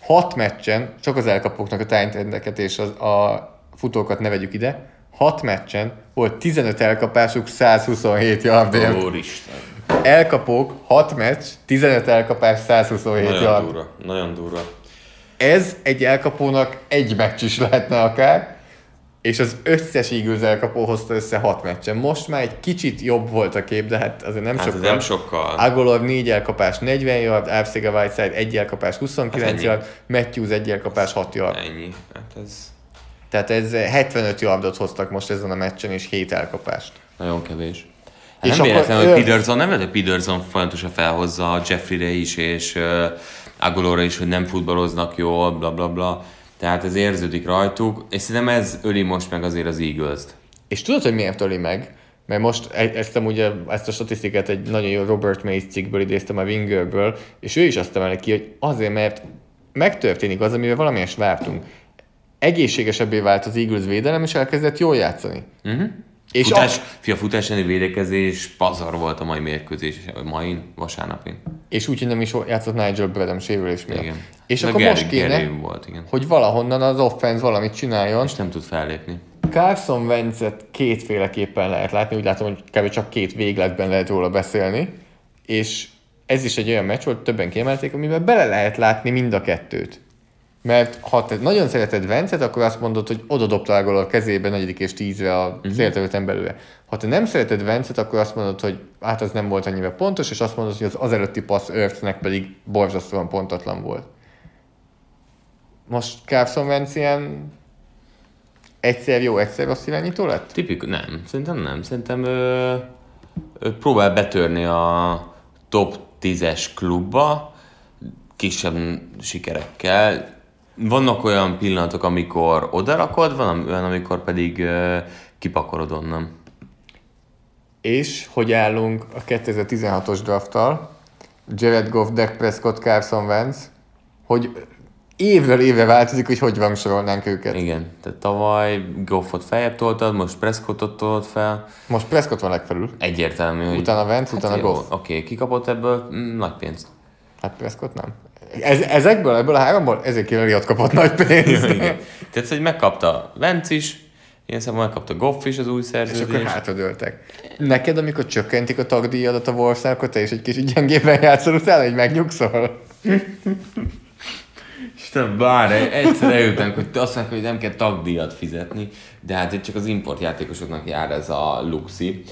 hat meccsen, csak az elkapóknak a tájtendeket és az, a futókat ne vegyük ide, hat meccsen volt 15 elkapásuk 127 yardért. Úristen. Elkapók, 6 meccs, 15 elkapás, 127 Nagyon yard. durva, nagyon durva. Ez egy elkapónak egy meccs is lehetne akár, és az összes Eagles elkapó hozta össze 6 meccsen. Most már egy kicsit jobb volt a kép, de hát azért nem Hát sokkal. nem sokkal. Agolor 4 elkapás 40 yard, Arcega Whiteside 1 elkapás 29 ennyi. yard, Matthews 1 elkapás 6 yard. Ennyi. Hát ez Tehát ez 75 yardot hoztak most ezen a meccsen, és 7 elkapást. nagyon kevés. Hát És nem véletlen, hogy ő- Peterson, nem lehet, Peterson folyamatosan felhozza a Jeffrey-re is, és uh, Agolorra is, hogy nem futballoznak jól, bla bla bla. Tehát ez érződik rajtuk, és szerintem ez öli most meg azért az Eagles-t. És tudod, hogy miért öli meg? Mert most e- ezt, ugye, ezt a statisztikát egy nagyon jó Robert Mays cikkből idéztem a Wingerből, és ő is azt emeli ki, hogy azért, mert megtörténik az, amivel valamelyes vártunk. Egészségesebbé vált az Eagles védelem, és elkezdett jól játszani. Uh-huh. És futás, a- fia, futás elleni védekezés, pazar volt a mai mérkőzés, vagy mai vasárnapin. És úgy, hogy nem is játszott Nigel Bradham sérülés miatt. Igen. És De akkor Gary- most kéne, Gary volt, igen. hogy valahonnan az offense valamit csináljon. És nem tud fellépni. Carson Wentzet kétféleképpen lehet látni, úgy látom, hogy kb. csak két végletben lehet róla beszélni, és ez is egy olyan meccs volt, többen kiemelték, amiben bele lehet látni mind a kettőt. Mert ha te nagyon szereted Vencet, akkor azt mondod, hogy oda dobtál a kezébe negyedik és tízre a célterületen belőle. Ha te nem szereted Vencet, akkor azt mondod, hogy hát az nem volt annyira pontos, és azt mondod, hogy az az előtti passz Earthnek pedig borzasztóan pontatlan volt. Most Carson Wentz ilyen egyszer jó, egyszer rossz irányító lett? Tipik, nem, szerintem nem. Szerintem ö, ö, próbál betörni a top 10-es klubba, kisebb sikerekkel. Vannak olyan pillanatok, amikor odarakod, van olyan, amikor pedig ö, kipakolod onnan. És hogy állunk a 2016-os drafttal, Jared Goff, Dak Prescott, Carson Wentz, hogy évről évre változik, hogy hogy rangsorolnánk őket. Igen, tehát tavaly Goffot feljebb toltad, most Prescottot tolod fel. Most Prescott van legfelül. Egyértelmű, hogy... Utána Wentz, utána jó, Goff. Oké, kikapott ebből mm, nagy pénzt. Hát Prescott nem. Ez, ezekből, ebből a háromból, ezért Elliott kapott nagy pénzt. Igen. Tehát, hogy megkapta Vence is, ilyen szemben megkapta Goff is az új És akkor szerződést. hátradőltek. Neked, amikor csökkentik a tagdíjadat a Warsaw, akkor te is egy kis gyengében játszol utána, hogy megnyugszol? Isten, bár egyszer eljöttem, hogy azt mondják, hogy nem kell tagdíjat fizetni, de hát itt csak az importjátékosoknak jár ez a luxi.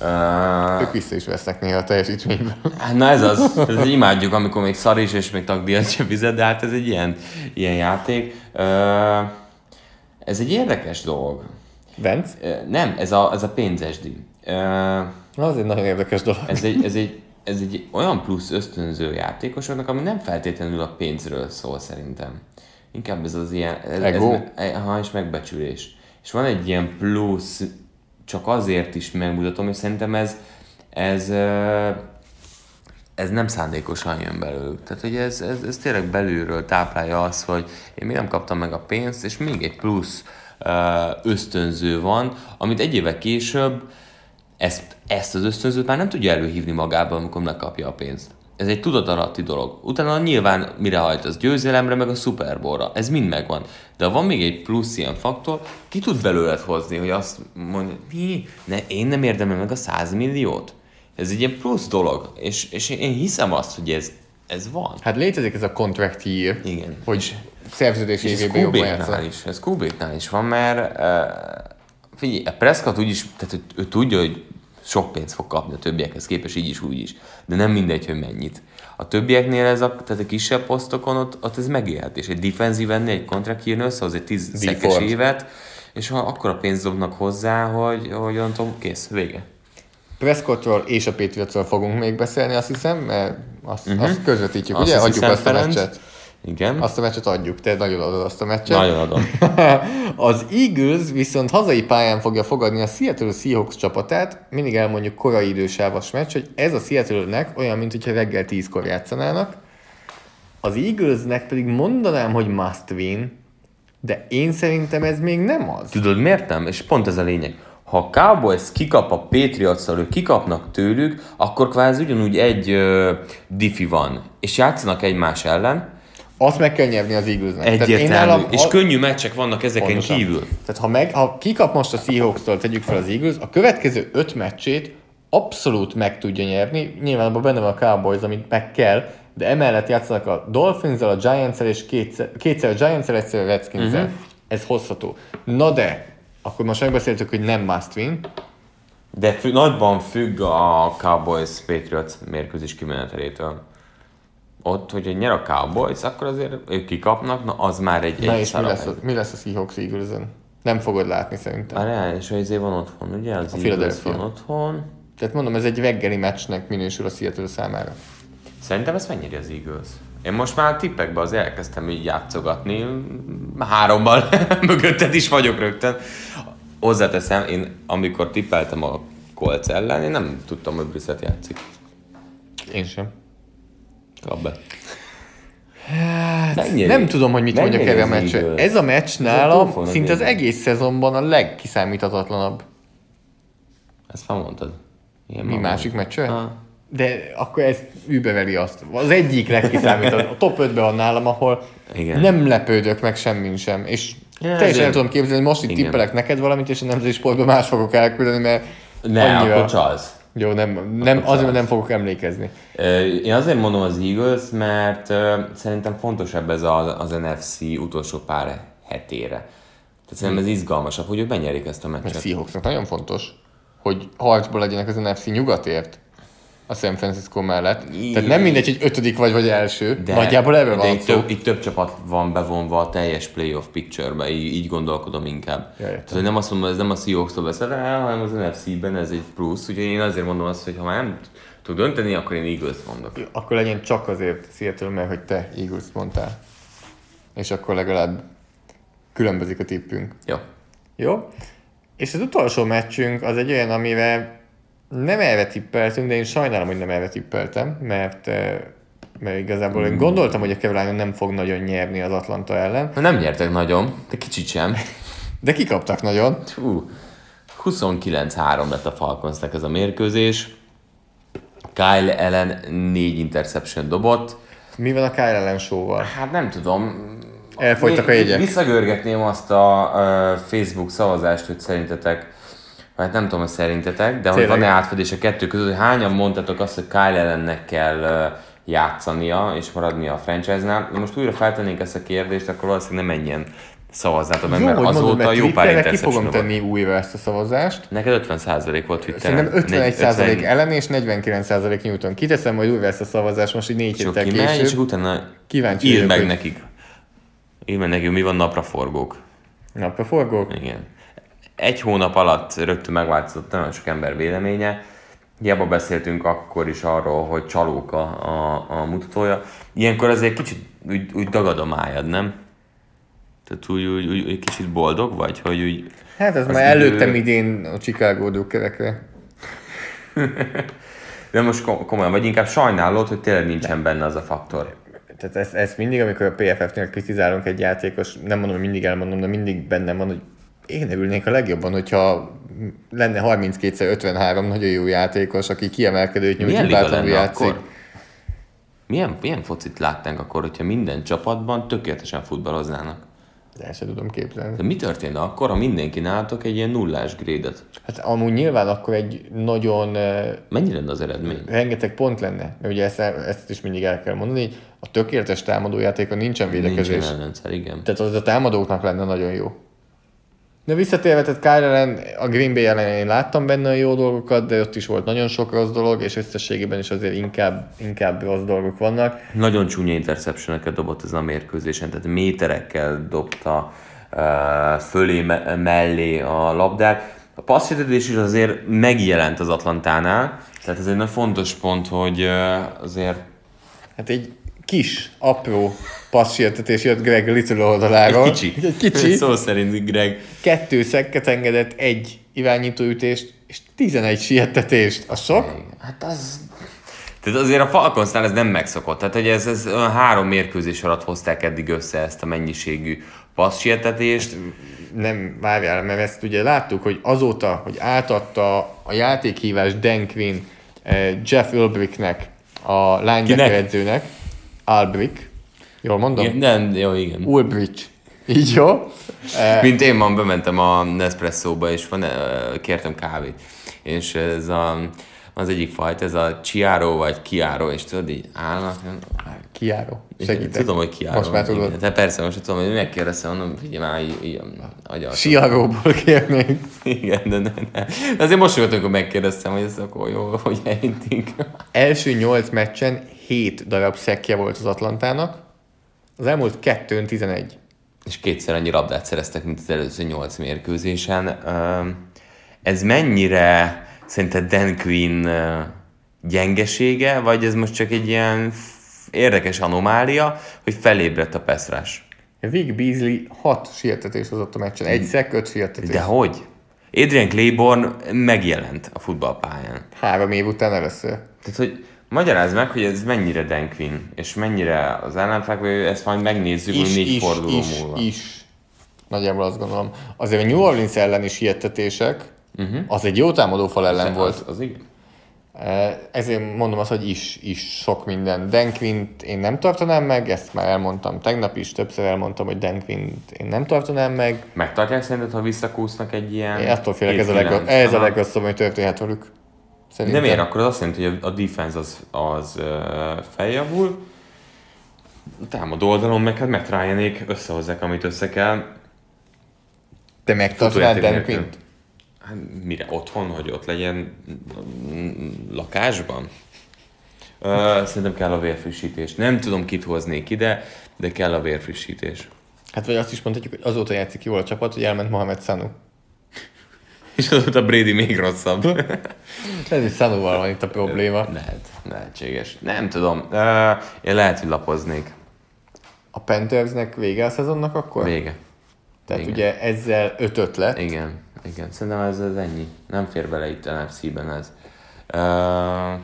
Uh, Ők vissza is vesznek néha a teljesítményből. Hát na ez az, ez imádjuk, amikor még szar is, és még tagdíjat sem fizet, de hát ez egy ilyen, ilyen játék. Uh, ez egy érdekes dolog. Uh, nem, ez a, ez a pénzes díj. Uh, az egy nagyon érdekes dolog. ez egy, ez egy, ez egy olyan plusz ösztönző játékosoknak, ami nem feltétlenül a pénzről szól szerintem. Inkább ez az ilyen... Ez, Ego? Ez, aha, és megbecsülés. És van egy ilyen plusz, csak azért is megmutatom, és szerintem ez, ez, ez nem szándékosan jön belőlük. Tehát, hogy ez, ez, ez tényleg belülről táplálja azt, hogy én még nem kaptam meg a pénzt, és még egy plusz ösztönző van, amit egy évvel később ezt, ezt az ösztönzőt már nem tudja előhívni magából, amikor megkapja a pénzt. Ez egy tudatalatti dolog. Utána nyilván mire hajt az győzelemre, meg a Super Bowl-ra. Ez mind megvan. De ha van még egy plusz ilyen faktor, ki tud belőled hozni, hogy azt mondja, mi? Ne, én nem érdemlem meg a 100 milliót? Ez egy ilyen plusz dolog. És, és én hiszem azt, hogy ez, ez van. Hát létezik ez a contract year, Igen. hogy szerződés évében jobban játszol. is, ez Kubéknál is van, mert uh, figyelj, a Prescott úgyis, tehát ő, ő tudja, hogy sok pénzt fog kapni a többiekhez képest, így is, úgy is. De nem mindegy, hogy mennyit. A többieknél ez a, tehát a kisebb posztokon ott, ott ez megélhetés. Egy defensív ennél egy kontrakt jön össze, az egy tíz szekes évet, és ha akkor a pénzt dobnak hozzá, hogy, hogy onnantól kész, vége. Prescottról és a Patriotsról fogunk még beszélni, azt hiszem, mert azt, uh-huh. azt közvetítjük, Azt ugye? Adjuk azt a meccset. Igen. Azt a meccset adjuk, te nagyon adod azt a meccset. Nagyon adom. az Eagles viszont hazai pályán fogja fogadni a Seattle Seahawks csapatát, mindig elmondjuk korai idősávas meccs, hogy ez a Seattle-nek olyan, mint hogyha reggel 10-kor játszanának. Az Eaglesnek pedig mondanám, hogy must win, de én szerintem ez még nem az. Tudod miért nem? És pont ez a lényeg. Ha a Cowboys kikap a patriots ők kikapnak tőlük, akkor kvázi ugyanúgy egy uh, diffi van, és játszanak egymás ellen, Azt meg kell nyerni az Eaglesnek. Egyértelmű, nálam és a- könnyű meccsek vannak ezeken Pontosan. kívül. Tehát ha, meg, ha kikap most a Seahawks-tól, tegyük fel az Eagles, a következő öt meccsét abszolút meg tudja nyerni. Nyilván abban benne van a Cowboys, amit meg kell, de emellett játszanak a dolphins a giants és kétszer, kétszer a giants egyszer a redskins Mhm. uh-huh. Ez hozható. Na de, akkor most megbeszéltük, hogy nem must win. De fü- nagyban függ a Cowboys Patriots mérkőzés kimenetelétől. Ott, hogyha nyer a Cowboys, akkor azért ők kikapnak, na az már egy, Na egy és mi lesz, a, mi lesz a Seahawks Eagles-en? Nem fogod látni szerintem. Várjál, és az van otthon, ugye? Az Eagles Philadelphia. van otthon. Tehát mondom, ez egy reggeli meccsnek minősül a Seattle számára. Szerintem ezt megnyeri az Eagles. Én most már a tippekbe az elkezdtem így játszogatni. Hárommal mögötted is vagyok rögtön. Hozzáteszem, én amikor tippeltem a Colts ellen, én nem tudtam, hogy Brissett játszik. Én sem. Kap be. Hát, nem tudom, hogy mit Megnyeri mondjak erre a meccsre. Ez a meccs nálam szinte az egész szezonban a legkiszámíthatatlanabb. Ezt már mondtad. Igen, Mi másik? Ah. De akkor ez übereli azt. Az egyik legkiszámítatlanabb. A top 5-ben van nálam, ahol Igen. nem lepődök meg semmin sem. És Ja, teljesen el tudom képzelni, hogy most itt Igen. tippelek neked valamit, és a nemzeti sportban más fogok elküldeni, mert Ne, annyira... akkor csalsz. Jó, nem, nem, azért, nem fogok emlékezni. Én azért mondom az Eagles, mert szerintem fontosabb ez az, az NFC utolsó pár hetére. Tehát szerintem ez izgalmasabb, hogy ők benyerik ezt a A meccset. Seahawksnak nagyon fontos, hogy harcban legyenek az NFC nyugatért a San Francisco mellett. Tehát nem mindegy, hogy ötödik vagy, vagy első. De, Nagyjából de van itt több, itt több csapat van bevonva a teljes playoff picture-be, így, így gondolkodom inkább. Ja. Tehát, hogy nem azt mondom, ez nem a Seahawks-tól beszél, hanem az NFC-ben ez egy plusz. Úgyhogy én azért mondom azt, hogy ha már nem tud dönteni, akkor én Eagles mondok. Akkor legyen csak azért Seattle, mert hogy te eagles mondtál. És akkor legalább különbözik a tippünk. Jó. Jó? És az utolsó meccsünk az egy olyan, amivel nem erre tippeltünk, de én sajnálom, hogy nem erre tippeltem, mert, eh, mert igazából én gondoltam, hogy a Carolina nem fog nagyon nyerni az Atlanta ellen, Nem nyertek nagyon, de kicsit sem. de kikaptak nagyon. Hú, 29-3 lett a Falconsnek ez a mérkőzés. Kyle Ellen négy interception dobott. Mi van a Kyle ellen show-val? Hát nem tudom. Elfogytak a jegyek. Visszagörgetném azt a uh, Facebook szavazást, hogy szerintetek, hát nem tudom, hogy szerintetek, de hogy Tényleg. van-e átfedés a kettő között, hogy hányan mondtatok azt, hogy Kyle Allennek kell játszania és maradnia a franchise-nál. De most újra feltennénk ezt a kérdést, akkor valószínűleg nem ennyien szavaznátok meg, Jó, mert hogy mondod, azóta mert jó pár ki fogom tenni újra ezt a szavazást. Neked 50% volt Twitteren. Szerintem 51% Negy- ellen és 49% Newton. Kiteszem majd újra ezt a szavazást most így négy héttel kimegy, és később. utána Kíváncsi írd meg hogy- nekik. Írd meg nekik, mi van napraforgók. Napra forgok? Igen. Egy hónap alatt rögtön megváltozott nagyon sok ember véleménye. Hiába beszéltünk akkor is arról, hogy csalók a, a, a mutatója. Ilyenkor azért kicsit úgy, úgy dagad a májad, nem? Tehát úgy, úgy, úgy, úgy kicsit boldog vagy, hogy úgy... Hát ez már idő- előttem idén a Chicago dukkerekre. De most kom- komolyan, vagy inkább sajnálod, hogy tényleg nincsen benne az a faktor. Tehát ezt, ezt mindig, amikor a PFF-nél kritizálunk egy játékos, nem mondom, hogy mindig elmondom, de mindig bennem van, hogy én ülnék a legjobban, hogyha lenne 32-53 nagyon jó játékos, aki nyújt, Milyen liga hibátlanul lenne játszik. akkor? Milyen, milyen focit láttánk akkor, hogyha minden csapatban tökéletesen futballoznának? De el sem tudom képzelni. De mi történne akkor, ha mindenki nálatok egy ilyen nullás grédet? Hát amúgy nyilván akkor egy nagyon Mennyi lenne az eredmény? rengeteg pont lenne, mert ugye ezt, ezt is mindig el kell mondani, a tökéletes támadójátékon nincsen védekezés. Nincsen ellendszer, igen. Tehát az a támadóknak lenne nagyon jó. De visszatérve, tehát ellen, a Green Bay ellen én láttam benne a jó dolgokat, de ott is volt nagyon sok rossz dolog, és összességében is azért inkább, inkább rossz dolgok vannak. Nagyon csúnya interception dobott ezen a mérkőzésen, tehát méterekkel dobta uh, fölé, me- mellé a labdát. A passzvezetés is azért megjelent az Atlantánál, tehát ez egy nagyon fontos pont, hogy uh, azért Hát egy kis, apró passzsértetés jött Greg Little oldaláról. Egy kicsi. Egy kicsi. Szó szerint Greg. Kettő szekket engedett, egy irányítóütést, és 11 siettetést. A sok? Hát az... Tehát azért a Falconsnál ez nem megszokott. Tehát, hogy ez, ez három mérkőzés alatt hozták eddig össze ezt a mennyiségű passzsietetést. Nem, várjál, mert ezt ugye láttuk, hogy azóta, hogy átadta a játékhívás Dan Quinn eh, Jeff Ulbrichtnek, a linebacker edzőnek, Ulbrich, jól mondom? Igen, nem, jó, igen. Ulbrich. Így jó? Eh, Mint én ma bementem a Nespresso-ba, és van, kértem kávét. És ez a, az egyik fajta, ez a Chiaro vagy Chiaro, és tudod, így állnak. Kiáró. Igen, Segítek. Tudom, hogy Chiaro. Most már tudod. Igen, de persze, most tudom, hogy megkérdeztem, mondom, figyelj már, így, így agyal. Siaróból kérnék. Igen, de ne, ne. De azért mosolyogtam, amikor megkérdeztem, hogy ez akkor jó, hogy elintik. Első nyolc meccsen 7 darab szekje volt az Atlantának, az elmúlt kettőn 11. És kétszer annyi labdát szereztek, mint az előző nyolc mérkőzésen. Ö, Ez mennyire szerinted Dan Quinn gyengesége, vagy ez most csak egy ilyen érdekes anomália, hogy felébredt a Peszrás? Vic Beasley 6 sietetés hozott a meccsen, egy szek, 5 sietetés. De hogy? Adrian Claiborne megjelent a futballpályán. Három év után először. Tehát, hogy magyarázd meg, hogy ez mennyire Dan Quinn, és mennyire az ellenfák, vagy ezt majd megnézzük, hogy Is, négy is, forduló is, múlva. is. Nagyjából azt gondolom. Azért a New Orleans elleni sietetések, uh-huh. az egy jó támadófal ellen volt. Az, az igen. Eh, Ezért mondom azt, hogy is, is sok minden. Dan Quint én nem tartanám meg, ezt már elmondtam tegnap is, többször elmondtam, hogy Dan Quint én nem tartanám meg. Megtartják szerinted, ha visszakúsznak egy ilyen... Én attól félek, ez a, 7-9? leg, ez a legrosszabb, ami történhet velük. De Szerintem. miért? Akkor az azt jelenti, hogy a defense az, az feljavul, a támadó oldalon meg hát McRyanék összehozzák, amit össze kell. Te megtartanád Futójáték Dan. Quint? Hát mire? Otthon, hogy ott legyen lakásban? Uh, szerintem kell a vérfrissítés. Nem tudom, kit hoznék ide, de kell a vérfrissítés. Hát vagy azt is mondhatjuk, hogy azóta játszik jól a csapat, hogy elment Mohamed Sanu. És azóta Brady még rosszabb. Ez is Sanuval van itt a probléma. Lehet, lehetséges. Nem tudom. Uh, én lehet, hogy lapoznék. A Panthersnek vége a szezonnak akkor? Vége. Tehát Igen. ugye ezzel ötöt lett. Igen, igen. Szerintem ez, ez ennyi. Nem fér bele itt a NFC-ben ez. Uh,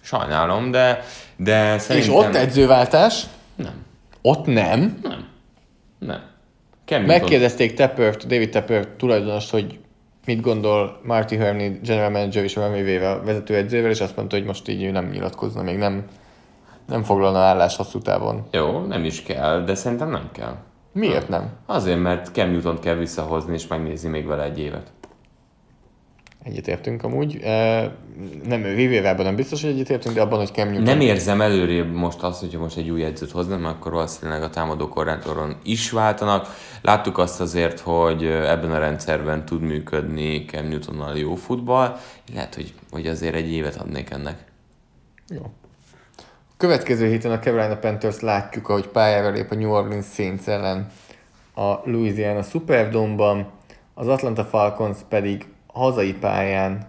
sajnálom, de, de És szerintem... ott edzőváltás? Nem, Ott nem. nem. Cam Newton- Megkérdezték Teppert, David Teppert tulajdonost, hogy mit gondol Marty Herney general manager és Rami Vével vezetőedzővel, és azt mondta, hogy most így ő nem nyilatkozna, még nem, nem foglalna állás hosszú távon. Jó, nem is kell, de szerintem nem kell. Miért nem? Azért, mert Cam Newton kell visszahozni, és megnézni még vele egy évet. Egyetértünk amúgy. Nem, Rivévelben nem biztos, hogy egyetértünk, de abban, hogy Cam Newton... Nem érzem előrébb most azt, hogyha most egy új edzőt hoznak, mert akkor valószínűleg a támadó koordinátoron is váltanak. Láttuk azt azért, hogy ebben a rendszerben tud működni Cam Newtonnal jó futball. Lehet, hogy, hogy azért egy évet adnék ennek. Jó. Következő héten a Carolina Panthers látjuk, ahogy pályára lép a New Orleans Saints ellen a Louisiana Superdome-ban, az Atlanta Falcons pedig hazai pályán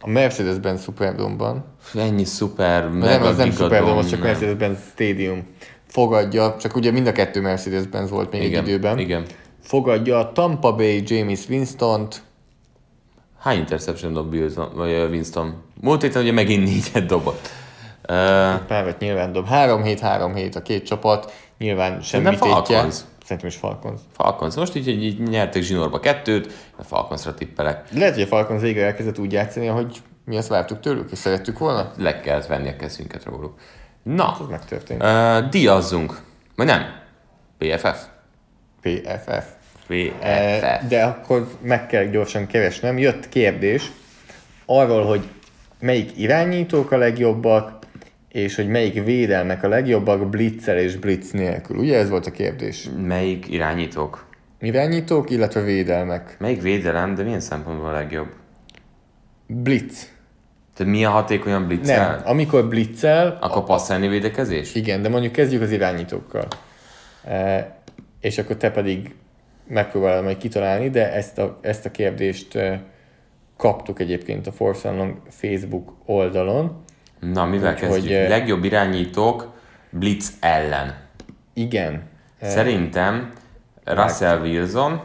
a Mercedes-Benz Superdome-ban, Ennyi szuper, de mega nem, az nem Superdome, az csak. Mercedes-Benz Stadium fogadja, csak ugye mind a kettő Mercedes-Benz volt még Igen, egy időben, igen. fogadja a Tampa Bay James Winston-t, Hány interception dob Winston? Múlt héten ugye megint négyet dobott. Uh, párat nyilván dob. 3-7-3-7 a két csapat, nyilván semmi tétje. Falcons. Szerintem is Falcons. Falcons. Most így, így, így nyertek zsinórba kettőt, a Falconsra tippelek. Lehet, hogy a Falcons végre elkezdett úgy játszani, ahogy mi azt vártuk tőlük, és szerettük volna. Le kellett venni a kezünket róluk. Na, Ez megtörtént. uh, díjazzunk. Vagy nem? PFF. PFF. PFF. De akkor meg kell gyorsan keresnem. Jött kérdés arról, hogy melyik irányítók a legjobbak, és hogy melyik védelmek a legjobbak blitzel és blitz nélkül. Ugye ez volt a kérdés? Melyik irányítók? Irányítók, illetve védelmek. Melyik védelem, de milyen szempontból a legjobb? Blitz. Tehát milyen hatékonyan blitzel? Nem, amikor blitzel, Akkor passzálni védekezés? Igen, de mondjuk kezdjük az irányítókkal. E, és akkor te pedig megpróbálod majd kitalálni, de ezt a, ezt a kérdést e, kaptuk egyébként a Force Facebook oldalon. Na, mivel Úgyhogy, kezdjük? eh, Legjobb irányítók blitz ellen. Igen. Szerintem Russell Wilson,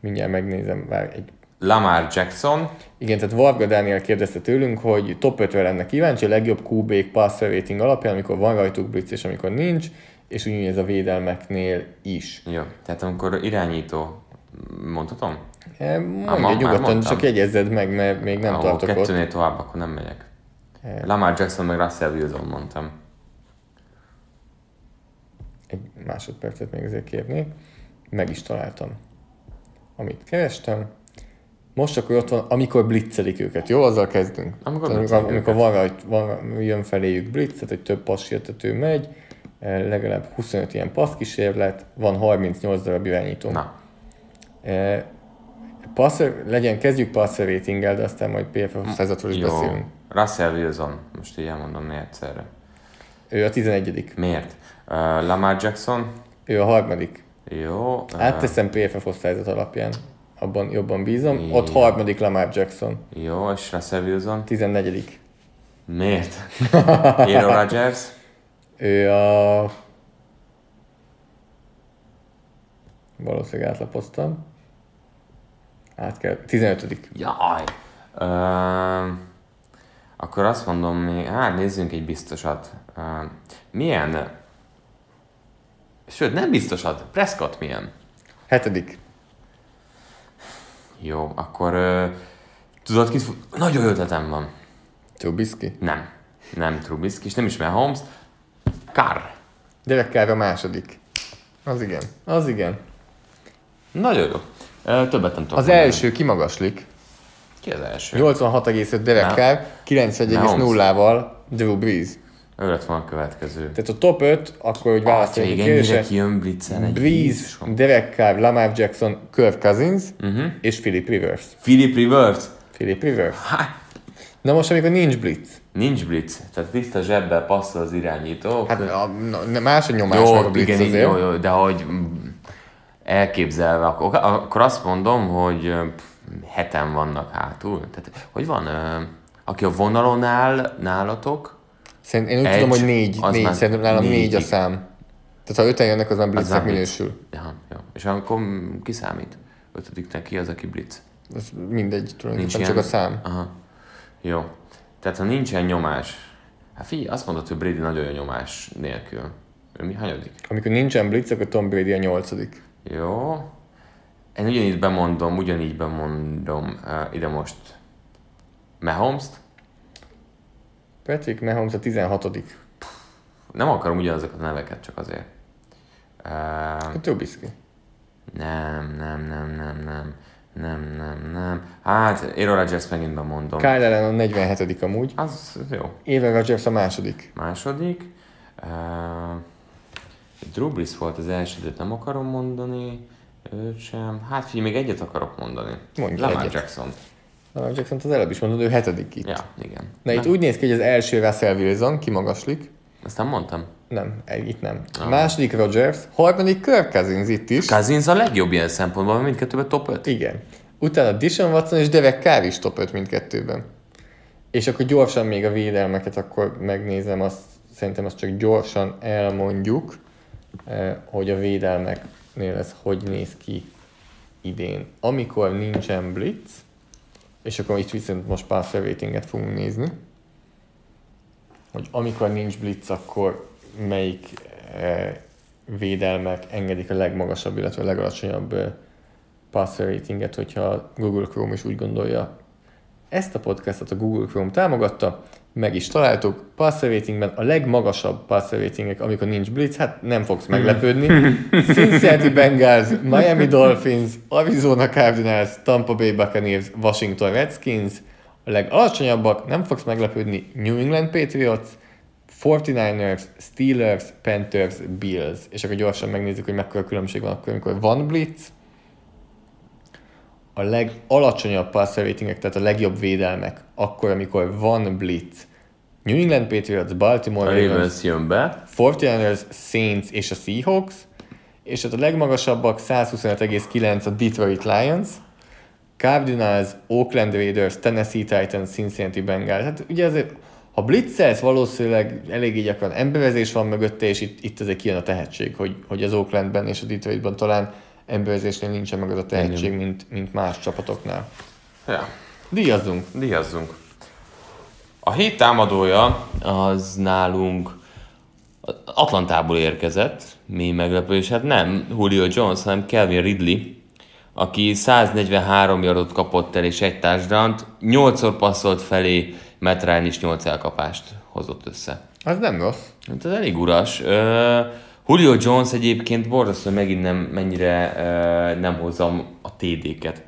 Mindjárt megnézem, várj egy Lamar Jackson, Igen, tehát Varga Dániel kérdezte tőlünk, hogy top 5 lenne kíváncsi, a legjobb QB-k passer rating alapján, amikor van rajtuk blitz és amikor nincs, és ugyanúgy ez a védelmeknél is. jó, tehát amikor irányító, mondhatom? E, Mondja nyugodtan, csak jegyezzed meg, mert még nem Ahol tartok ott. kettőnél tovább, akkor nem megyek. Lamar Jackson meg Russell Wilson mondtam. Egy másodpercet még azért kérnék. Meg is találtam, amit kerestem. Most akkor ott van, amikor blitzelik őket, jó? Azzal kezdünk. Amikor Tehát amikor, amikor van, rajt, van, jön feléjük blitz, hogy több passértető megy, eh, legalább 25 ilyen passzkísérlet, van 38 darab irányító. Na, Eh, Passer, legyen, kezdjük passer ratinggel, de aztán majd PFF századról is jó. beszélünk. Russell Wilson, most így elmondom né egyszerre. Ő a 11 Miért? Uh, Lamar Jackson, Ő a harmadik. jó. Uh, Átteszem PFF osztályzat alapján. Abban jobban bízom. Igen. Ott harmadik Lamar Jackson. jó, és Russell Wilson. 14 Miért? Aaron Rodgers, Ő a... Valószínűleg átlapoztam. Át kell... 15 Jaj! Uh, akkor azt mondom még, hát nézzünk egy biztosat. Uh, milyen? Sőt, nem biztosat. Prescott milyen? Hetedik. Jó, akkor uh, tudod kit? Nagyon jó ötletem van. Trubisky. Nem. Nem Trubisky, és nem is Mahomes. Carr. Derek Carr a második. Az igen. Az igen. Nagyon jó. Többet nem tudok Az mondani. első kimagaslik. Ki az első? 86,5 Derek. Carr, 91,0-val Drew Brees. Ő lett volna a következő. Tehát a top 5, akkor hogy Atya, választani igen, kérdése. kijön Blitzen egy Breeze. Derek Carr, Lamar Jackson, Kirk Cousins Mhm. és Philip Rivers. Philip Rivers? Philip Rivers. Hát, Na most, amikor nincs blitz, nincs blitz. Tehát tiszta zsebbel passzol az irányító. hát a, na, más a nyomás meg a jó, blitz igen, azért. jó, jó, de hogy elképzelve, akkor, akkor azt mondom, hogy pff, heten vannak hátul. Tehát, hogy van, aki a vonalon áll nálatok, Szerint, én úgy Egy, tudom, hogy négy, az négy szerintem nálam négy, négy. a szám. Tehát ha öten jönnek, az blitznek nem blitz. minősül. Ja, jó. És akkor mm, ki számít? Ötödiknek ki az, aki blitz? Ez mindegy, Nincs tulajdonképpen ilyen? csak a szám. Aha. Jó. Tehát ha nincsen nyomás, hát figyelj, azt mondod, hogy Brady nagyon jó nyomás nélkül. Ő mi hanyadik? Amikor nincsen blitz, akkor Tom Brady a nyolcadik. Jó. Én ugyanígy bemondom, ugyanígy bemondom uh, ide most Mahomes-t. Patrick Mahomes a 16 Nem akarom ugyanazokat a neveket, csak azért. Uh, Trubisky. nem, nem, nem, nem, nem. Nem, nem, nem. Hát, Aaron Rodgers megint bemondom. Kyle Allen a 47 amúgy. Az jó. Aaron Rodgers a második. Második. Uh, Drew Brees volt az első, de nem akarom mondani. Őt sem. Hát figyelj, még egyet akarok mondani. Mondj Lamar egyet. Jackson. Lamar Jackson az előbb is mondod, ő hetedik itt. Ja, igen. Na itt úgy néz ki, hogy az első Russell Wilson kimagaslik. Azt nem mondtam. Nem, itt nem. Ah. Második Rodgers, harmadik Kirk Cousins itt is. Cousins a legjobb ilyen szempontból, mert mindkettőben top 5. Igen. Utána Dishon Watson és Derek Carr is top 5 mindkettőben. És akkor gyorsan még a védelmeket akkor megnézem, azt, szerintem azt csak gyorsan elmondjuk, eh, hogy a védelmeknél ez hogy néz ki idén. Amikor nincsen blitz, és akkor itt viszont most passer ratinget fogunk nézni, hogy amikor nincs blitz, akkor melyik eh, védelmek engedik a legmagasabb, illetve a legalacsonyabb eh, passer ratinget, hogyha Google Chrome is úgy gondolja. Ezt a podcastot a Google Chrome támogatta, meg is találtuk. Ratingben a legmagasabb ratingek, amikor nincs blitz, hát nem fogsz meglepődni. Cincinnati Bengals, Miami Dolphins, Arizona Cardinals, Tampa Bay Buccaneers, Washington Redskins, a legalacsonyabbak, nem fogsz meglepődni, New England Patriots, 49ers, Steelers, Panthers, Bills. És akkor gyorsan megnézzük, hogy mekkora különbség van akkor, amikor van blitz, a legalacsonyabb passer ratingek, tehát a legjobb védelmek, akkor, amikor van blitz. New England Patriots, Baltimore A Ravens, jön be. 49ers, Saints és a Seahawks, és hát a legmagasabbak 125,9 a Detroit Lions, Cardinals, Oakland Raiders, Tennessee Titans, Cincinnati Bengals. Hát ugye azért Ha blitzelsz, valószínűleg eléggé gyakran emberezés van mögötte, és itt, itt azért kijön a tehetség, hogy, hogy az Oaklandben és a Detroitban talán emberezésnél nincsen meg az a tehetség, mint, mint más csapatoknál. Ja. Díjazzunk! Díjazzunk. A hét támadója az nálunk Atlantából érkezett, mi meglepő, és hát nem Julio Jones, hanem Kelvin Ridley, aki 143 yardot kapott el és egy touchdown 8-szor passzolt felé, Matt Ryan is 8 elkapást hozott össze. Az nem rossz. Hát ez elég uras. Uh, Julio Jones egyébként borzasztó, hogy megint nem, mennyire uh, nem hozzam a TD-ket.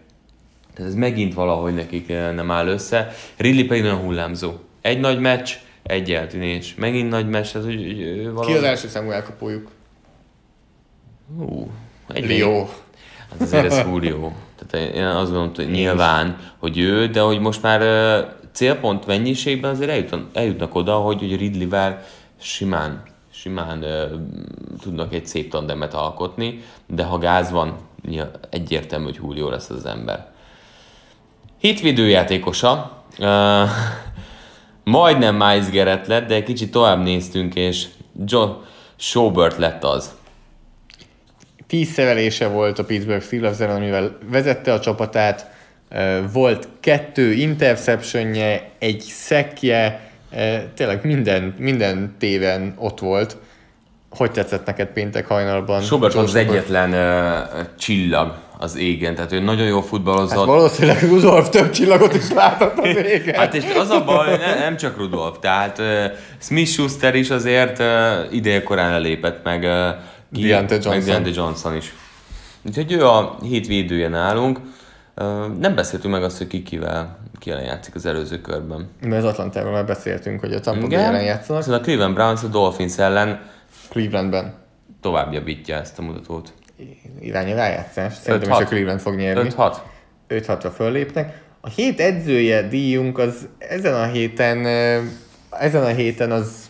Tehát ez megint valahogy nekik nem áll össze. Ridley pedig nagyon hullámzó. Egy nagy meccs, egy eltűnés. Megint nagy meccs, ez úgy, úgy valahogy... Ki az első számú elkapójuk? Hú, egy Leo. Hát azért ez Julio. Tehát én azt gondolom, hogy nyilván, hogy ő, de hogy most már uh, célpont mennyiségben azért eljutnak, eljutnak oda, hogy, hogy Ridley-vel simán, simán uh, tudnak egy szép tandemet alkotni, de ha gáz van, egyértelmű, hogy Julio lesz az ember. Hitvédőjátékosa, uh, majdnem Miles Garrett lett, de egy kicsit tovább néztünk, és Joe Schobert lett az. Tíz szerelése volt a Pittsburgh Steelers amivel vezette a csapatát, volt kettő interceptionje, egy szekje, tényleg minden, minden téven ott volt. Hogy tetszett neked péntek hajnalban? Schobert volt az egyetlen uh, csillag az égen, tehát ő nagyon jó futballozott. Hát valószínűleg Rudolf több csillagot is látott az égen. hát és az a baj, ne, nem csak Rudolf, tehát uh, Smith Schuster is azért uh, ideje korán elépett, meg uh, Deontay Johnson. Meg Johnson is. Úgyhogy ő a hét védője nálunk. Nem beszéltünk meg azt, hogy ki kivel, ki ellen játszik az előző körben. Mert az Atlantával már beszéltünk, hogy a Tampa Bay ellen játszanak. Szóval a Cleveland Browns a Dolphins ellen Clevelandben. Tovább javítja ezt a mutatót. Irány rájátszás. Szerintem is a Cleveland fog nyerni. 5-6. 5-6-ra föllépnek. A hét edzője díjunk az ezen a héten, ezen a héten az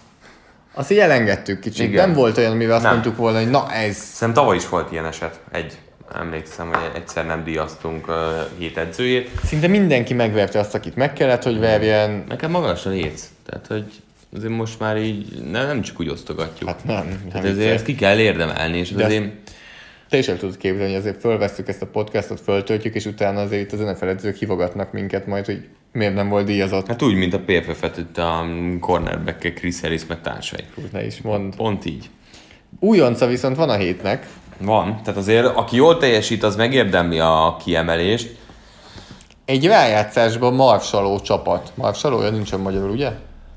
azt így elengedtük kicsit. Igen. Nem volt olyan, amivel azt nem. mondtuk volna, hogy na ez... Szerintem tavaly is volt ilyen eset. Egy emlékszem, hogy egyszer nem díjaztunk uh, hét edzőjét. Szinte mindenki megverte azt, akit meg kellett, hogy verjen. Nekem magas a léc. Tehát, hogy azért most már így nem, nem csak úgy osztogatjuk. Hát nem. nem Tehát ezért ezt ki kell érdemelni, és azért... Te is el tudod képzelni, hogy azért fölveszük ezt a podcastot, föltöltjük, és utána azért itt az NFL edzők hívogatnak minket majd, hogy miért nem volt díjazott. Hát úgy, mint a PFF-et itt a cornerback Chris Harris meg társai. Úgy ne is mond. Pont így. Újonca viszont van a hétnek. Van, tehát azért aki jól teljesít, az megérdemli a kiemelést. Egy rájátszásban marsaló csapat. Marsaló, olyan nincsen magyarul, ugye?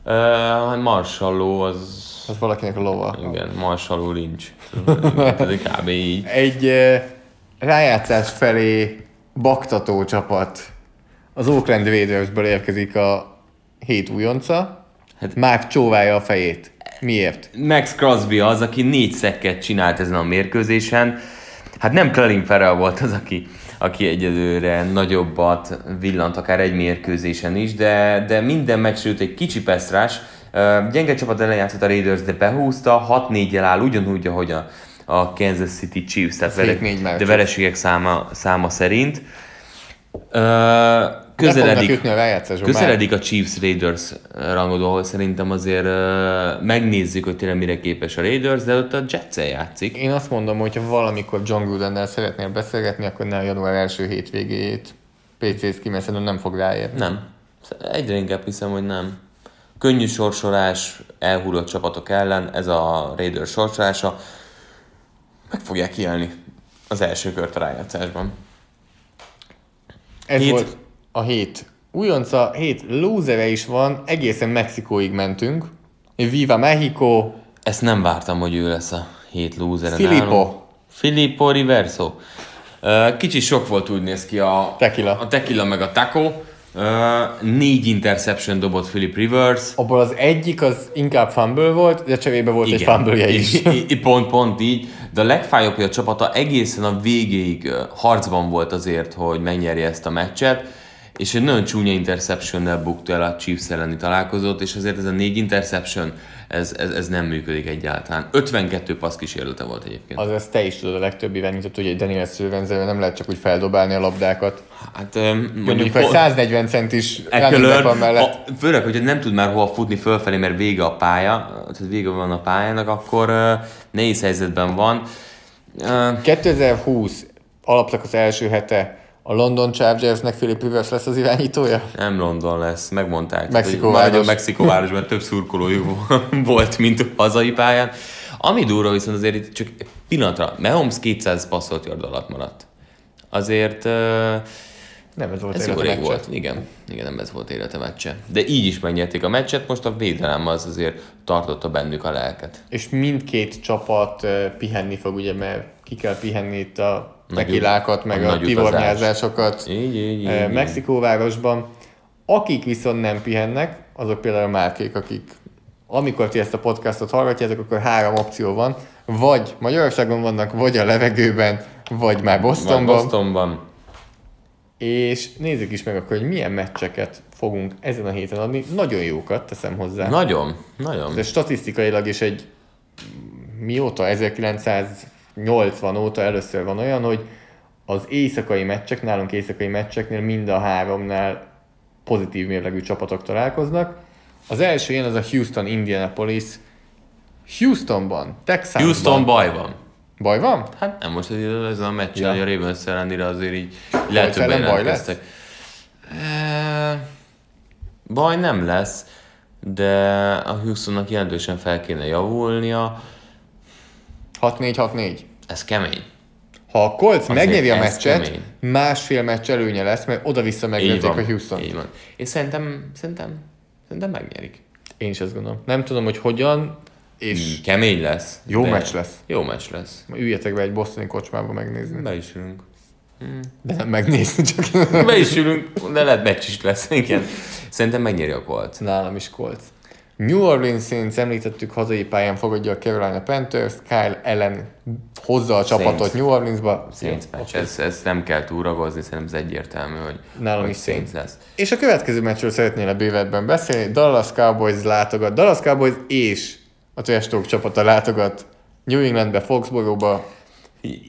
Uh, marsaló az... Az valakinek a lova. Igen, marsaló nincs. Ez kb. így. Egy uh, rájátszás felé baktató csapat. Az Oakland Raidersből érkezik a hét újonca. Hát Márk csóválja a fejét. Miért? Max Crosby az, aki négy szekket csinált ezen a mérkőzésen. Hát nem Clarence Ferrell volt az, aki, aki egyelőre nagyobbat villant akár egy mérkőzésen is, de, de minden meccs egy kicsi pesztrás. Gyenge csapat ellen játszott a Raiders, de behúzta, 6-4-jel áll ugyanúgy, ahogy a, a Kansas City Chiefs, tehát vere, de vereségek száma, száma szerint. Uh, közeledik, közeledik a Chiefs Raiders rangodó, ahol szerintem azért uh, megnézzük, hogy tényleg mire képes a Raiders, de ott a jets játszik. Én azt mondom, hogy ha valamikor John Grudennel szeretnél beszélgetni, akkor ne a január első hétvégét PC-sz ki, mert nem fog ráérni. Nem. Egyre inkább hiszem, hogy nem. Könnyű sorsolás, elhullott csapatok ellen, ez a Raiders sorsolása. Meg fogják kielni az első kört a rájátszásban. Ez Hét... volt a hét újonca, hét lúzere is van, egészen Mexikóig mentünk. Viva Mexico! Ezt nem vártam, hogy ő lesz a hét lúzere Filippo. Filippo Riverso. Kicsi sok volt, úgy néz ki a tequila, a tequila meg a taco. Uh, négy interception dobott Philip Rivers. Abból az egyik az inkább fumble volt, de cserébe volt Igen. egy fumble is. I, pont, pont így. De a legfájóbb, hogy a csapata egészen a végéig harcban volt azért, hogy megnyerje ezt a meccset és egy nagyon csúnya interceptionnel bukta el a Chiefs elleni találkozót, és azért ez a négy interception, ez, ez, ez nem működik egyáltalán. 52 passz kísérlete volt egyébként. Az ezt te is tudod a legtöbb irányított, hogy egy Daniel Szővenzel nem lehet csak úgy feldobálni a labdákat. Hát Mondjuk, hogy 140 centis Eckler, mellett. a, főleg, hogyha nem tud már hova futni fölfelé, mert vége a pálya, tehát vége van a pályának, akkor uh, nehéz helyzetben van. Uh, 2020 alaptak az első hete a London Chargersnek Philip Rivers lesz az irányítója? nem London lesz, megmondták. Mexikóváros. Mexikóvárosban több szurkolójuk volt, mint a hazai pályán. Ami durva viszont azért itt csak pillanatra, Mahomes 200 passzolt yard alatt maradt. Azért uh, Nem ez volt Ez élete rég meccse. volt, igen. Igen, nem ez volt élete meccse. De így is megnyerték a meccset, most a védelem az azért tartotta bennük a lelket. És mindkét csapat pihenni fog, ugye, mert ki kell pihenni itt a tekilákat, meg a a, nagy tivornyázásokat Így, így, így. eh. Mexikóvárosban. Akik viszont nem pihennek, azok például a márkék, akik amikor ti ezt a podcastot hallgatjátok, akkor három opció van. Vagy Magyarországon vannak, vagy a levegőben, vagy már Bostonban. Bostonban. És nézzük is meg akkor, hogy milyen meccseket fogunk ezen a héten adni. Nagyon jókat teszem hozzá. Nagyon, nagyon. De statisztikailag is egy mióta, 1980 óta először van olyan, hogy az éjszakai meccsek, nálunk éjszakai meccseknél mind a háromnál pozitív mérlegű csapatok találkoznak. Az első ilyen az a Houston Indianapolis. Houstonban, Texasban. Houston baj van. Baj van? Hát nem most ez, ez a meccs, Ja. hogy a ravens ellenére azért így lehet ellen többen baj jelentkeztek. E, Baj nem lesz, de a Houstonnak jelentősen fel kéne javulnia. 6-4-6-4. Ez kemény. Ha a Colts megnyeri a meccset, kemény. másfél meccs előnye lesz, mert oda-vissza van. a Houston. Így van. És szerintem, szerintem, szerintem megnyerik. Én is ezt gondolom. Nem tudom, hogy hogyan, és Kemény lesz. Jó de- meccs lesz. Jó meccs lesz. Üljetek be egy bosztoni kocsmába megnézni. Be is ülünk. De nem megnézni, csak Be is ülünk, de lehet meccs is lesz, igen. Szerintem megnyeri a Colts. nálam is Colts. New Orleans Saints említettük, hazai pályán fogadja a Carolina Panthers, Kyle Allen hozza a csapatot Saints. New Orleansba. Saints Jó, meccs. oké. Ez, ez nem kell túragozni, szerintem ez egyértelmű, hogy, Nálam hogy is Saints. lesz. És a következő meccsről szeretnél a bővetben beszélni. Dallas Cowboys látogat. Dallas Cowboys és a Talk csapata látogat New Englandbe, Foxborough-ba.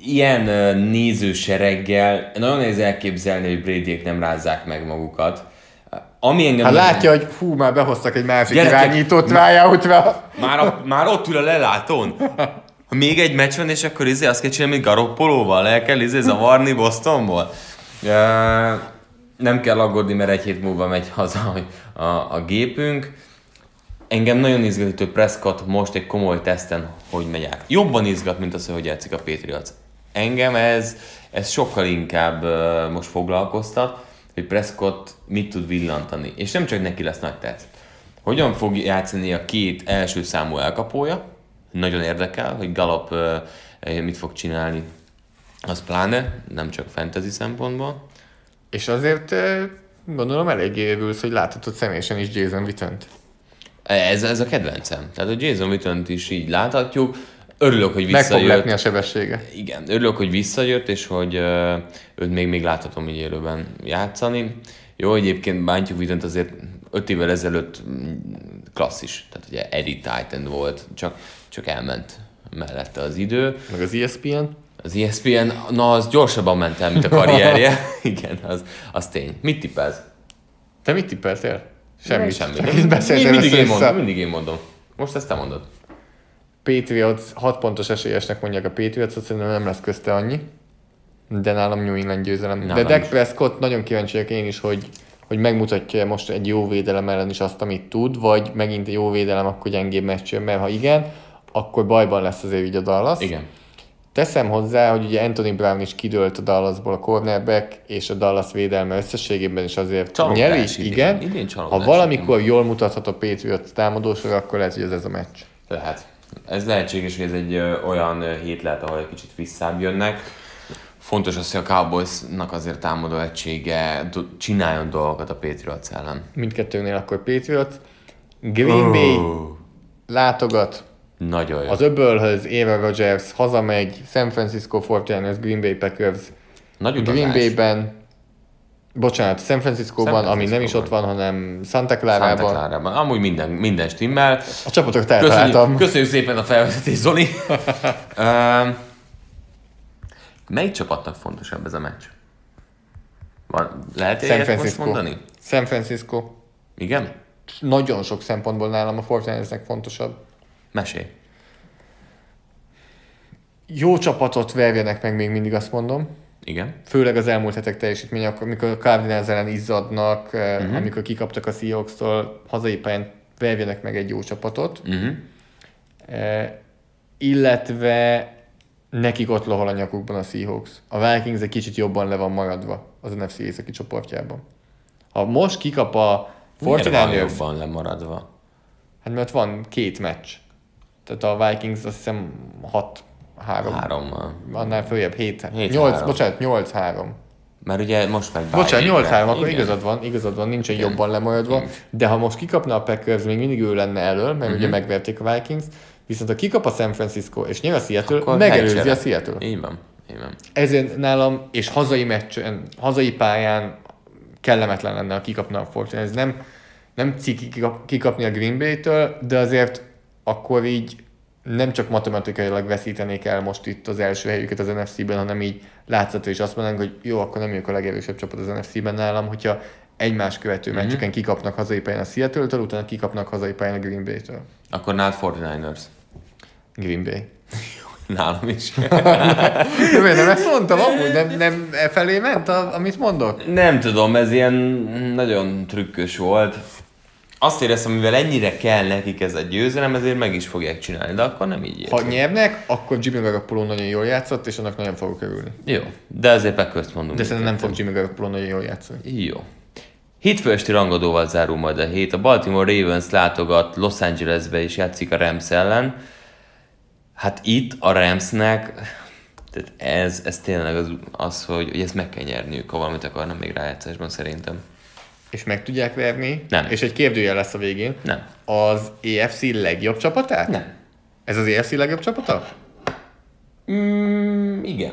Ilyen nézősereggel nagyon nehéz elképzelni, hogy brady nem rázzák meg magukat. Ami engem... Hát látja, hogy hú, már behoztak egy másik Gyerekek, irányítót tryout-ra. Már, a, már ott ül a lelátón. Ha még egy meccs van, és akkor izé azt kell csinálni, mint Garoppolóval, el kell izé zavarni Bostonból. E, nem kell aggódni, mert egy hét múlva megy haza a, a gépünk. Engem nagyon izgat, hogy Prescott most egy komoly teszten hogy megy át. Jobban izgat, mint az, hogy játszik a Patriots. Engem ez, ez sokkal inkább uh, most foglalkoztat, hogy Prescott mit tud villantani. És nem csak neki lesz nagy tetsz. Hogyan fog játszani a két első számú elkapója? Nagyon érdekel, hogy Gallup uh, mit fog csinálni. Az pláne, nem csak fantasy szempontból. És azért gondolom eléggé örülsz, hogy láthatod személyesen is Jason Witten-t. Ez, ez a kedvencem. Tehát a Jason witten is így láthatjuk. Örülök, hogy Meg fog visszajött. lepni a sebessége. Igen, örülök, hogy visszajött, és hogy őt még, még láthatom így élőben játszani. Jó, egyébként bántjuk Wittent azért 5 évvel ezelőtt mm, klasszis, tehát ugye Eddie Titan volt, csak, csak elment mellette az idő. Meg az ESPN. Az ESPN, na az gyorsabban ment el, mint a karrierje. Igen, az, az tény. Mit tippelsz? Te mit tippeltél? Semmi. Így beszéltél mindig, én mondom, mindig én mondom. Most ezt te mondod. Patriots 6 pontos esélyesnek mondják a Patriots, azt szerintem nem lesz közte annyi. De nálam New England győzelem. Nálam De Dak. Prescott nagyon kíváncsi vagyok én is, hogy, hogy megmutatja most egy jó védelem ellen is azt, amit tud, vagy megint egy jó védelem, akkor gyengébb meccs jön, mert ha igen, akkor bajban lesz azért így a Dallas. Igen. Teszem hozzá, hogy ugye Anthony Brown is kidőlt a Dallasból a cornerback, és a Dallas védelme összességében is azért Csalódás nyeri, idén. igen. Idén ha valamikor jól mutathat a Patriots támadósor, akkor lehet, hogy ez, ez a meccs. Lehet. Ez lehetséges, hogy ez egy olyan hét lehet, ahol egy kicsit visszább jönnek. Fontos az, hogy a Cowboysnak azért támadó egysége do- csináljon dolgokat a Patriots ellen. Mindkettőnél akkor Patriots. Green Bay látogat Nagyon jó. az öbölhöz, Aaron Rodgers hazamegy, San Francisco 49ers, Green Bay Packers. Nagy utazás. Green Bay-ben Bocsánat, San Franciscóban, San ami nem is ott van, hanem Santa Santa Clara-ban. Clara-ban. Amúgy minden, minden stimmel. A csapatokat Köszönjük, köszönjük szépen a felvezetést, Zoli. melyik csapatnak fontosabb ez a meccs? Van, lehet San ilyet most Francisco. mondani? San Francisco. Igen? Nagyon sok szempontból nálam a Fortnite-nek fontosabb. Mesélj. Jó csapatot verjenek meg még mindig, azt mondom. Igen. Főleg az elmúlt hetek teljesítménye, akkor, amikor a Cardinals ellen izzadnak, uh-huh. amikor kikaptak a Seahawks-tól, hazai pályán verjenek meg egy jó csapatot. Uh-huh. Eh, illetve nekik ott lohol a nyakukban a Seahawks. A Vikings egy kicsit jobban le van maradva az NFC északi csoportjában. Ha most kikap a Miért van 49ers, jobban lemaradva? hát mert van két meccs. Tehát a Vikings azt hiszem 6 3 Hárommal. annál följebb 7 Hét 8, három. bocsánat, 8 3. Mert ugye most meg Bocsánat, bye 8 weekre. 3, akkor Igen. igazad van, igazad van, nincsen Igen. jobban lemaradva. De ha most kikapna a Packers, még mindig ő lenne elől, mert Mhm. ugye megverték a Vikings, viszont ha kikap a San Francisco és nyer a Seattle, Akkor megelőzi a Seattle. Így van. Így van. Ezért nálam, és hazai meccsen, hazai pályán kellemetlen lenne, ha kikapna a Fortune. Ez nem, nem ciki kikap- kikapni a Green Bay-től, de azért akkor így nem csak matematikailag veszítenék el most itt az első helyüket az NFC-ben, hanem így látszató is azt mondanánk, hogy jó, akkor nem ők a legerősebb csapat az NFC-ben nálam, hogyha egymás követő Mhm. meccseken kikapnak hazai pályán a Seattle-től, utána kikapnak hazai pályán a Green Bay-től. Akkor nálad 49ers. Green Bay. Nálam is. Miért nem ezt mondtam amúgy? Nem, nem e felé ment, a, amit mondok? Nem tudom, ez ilyen nagyon trükkös volt. Azt éreztem, mivel ennyire kell nekik ez a győzelem, ezért meg is fogják csinálni, de akkor nem így Ha értem. nyernek, akkor Jimmy Garoppolo nagyon jól játszott, és annak nagyon fogok örülni. Jó, de azért packers mondunk. De szerintem nem fog Jimmy Garoppolo nagyon jól játszani. Jó. Hétfő esti rangadóval zárul majd a hét. A Baltimore Ravens látogat Los Angelesbe és játszik a Rams ellen. Hát itt a Ramsnek, tehát ez, ez tényleg az, az hogy, hogy ezt meg kell nyerniük, ha valamit akarnak még rájátszásban szerintem. És meg tudják verni. Nem. És egy kérdőjel lesz a végén. Nem. Az EFC legjobb csapatát? Nem. Ez az EFC legjobb csapata? Mm, igen.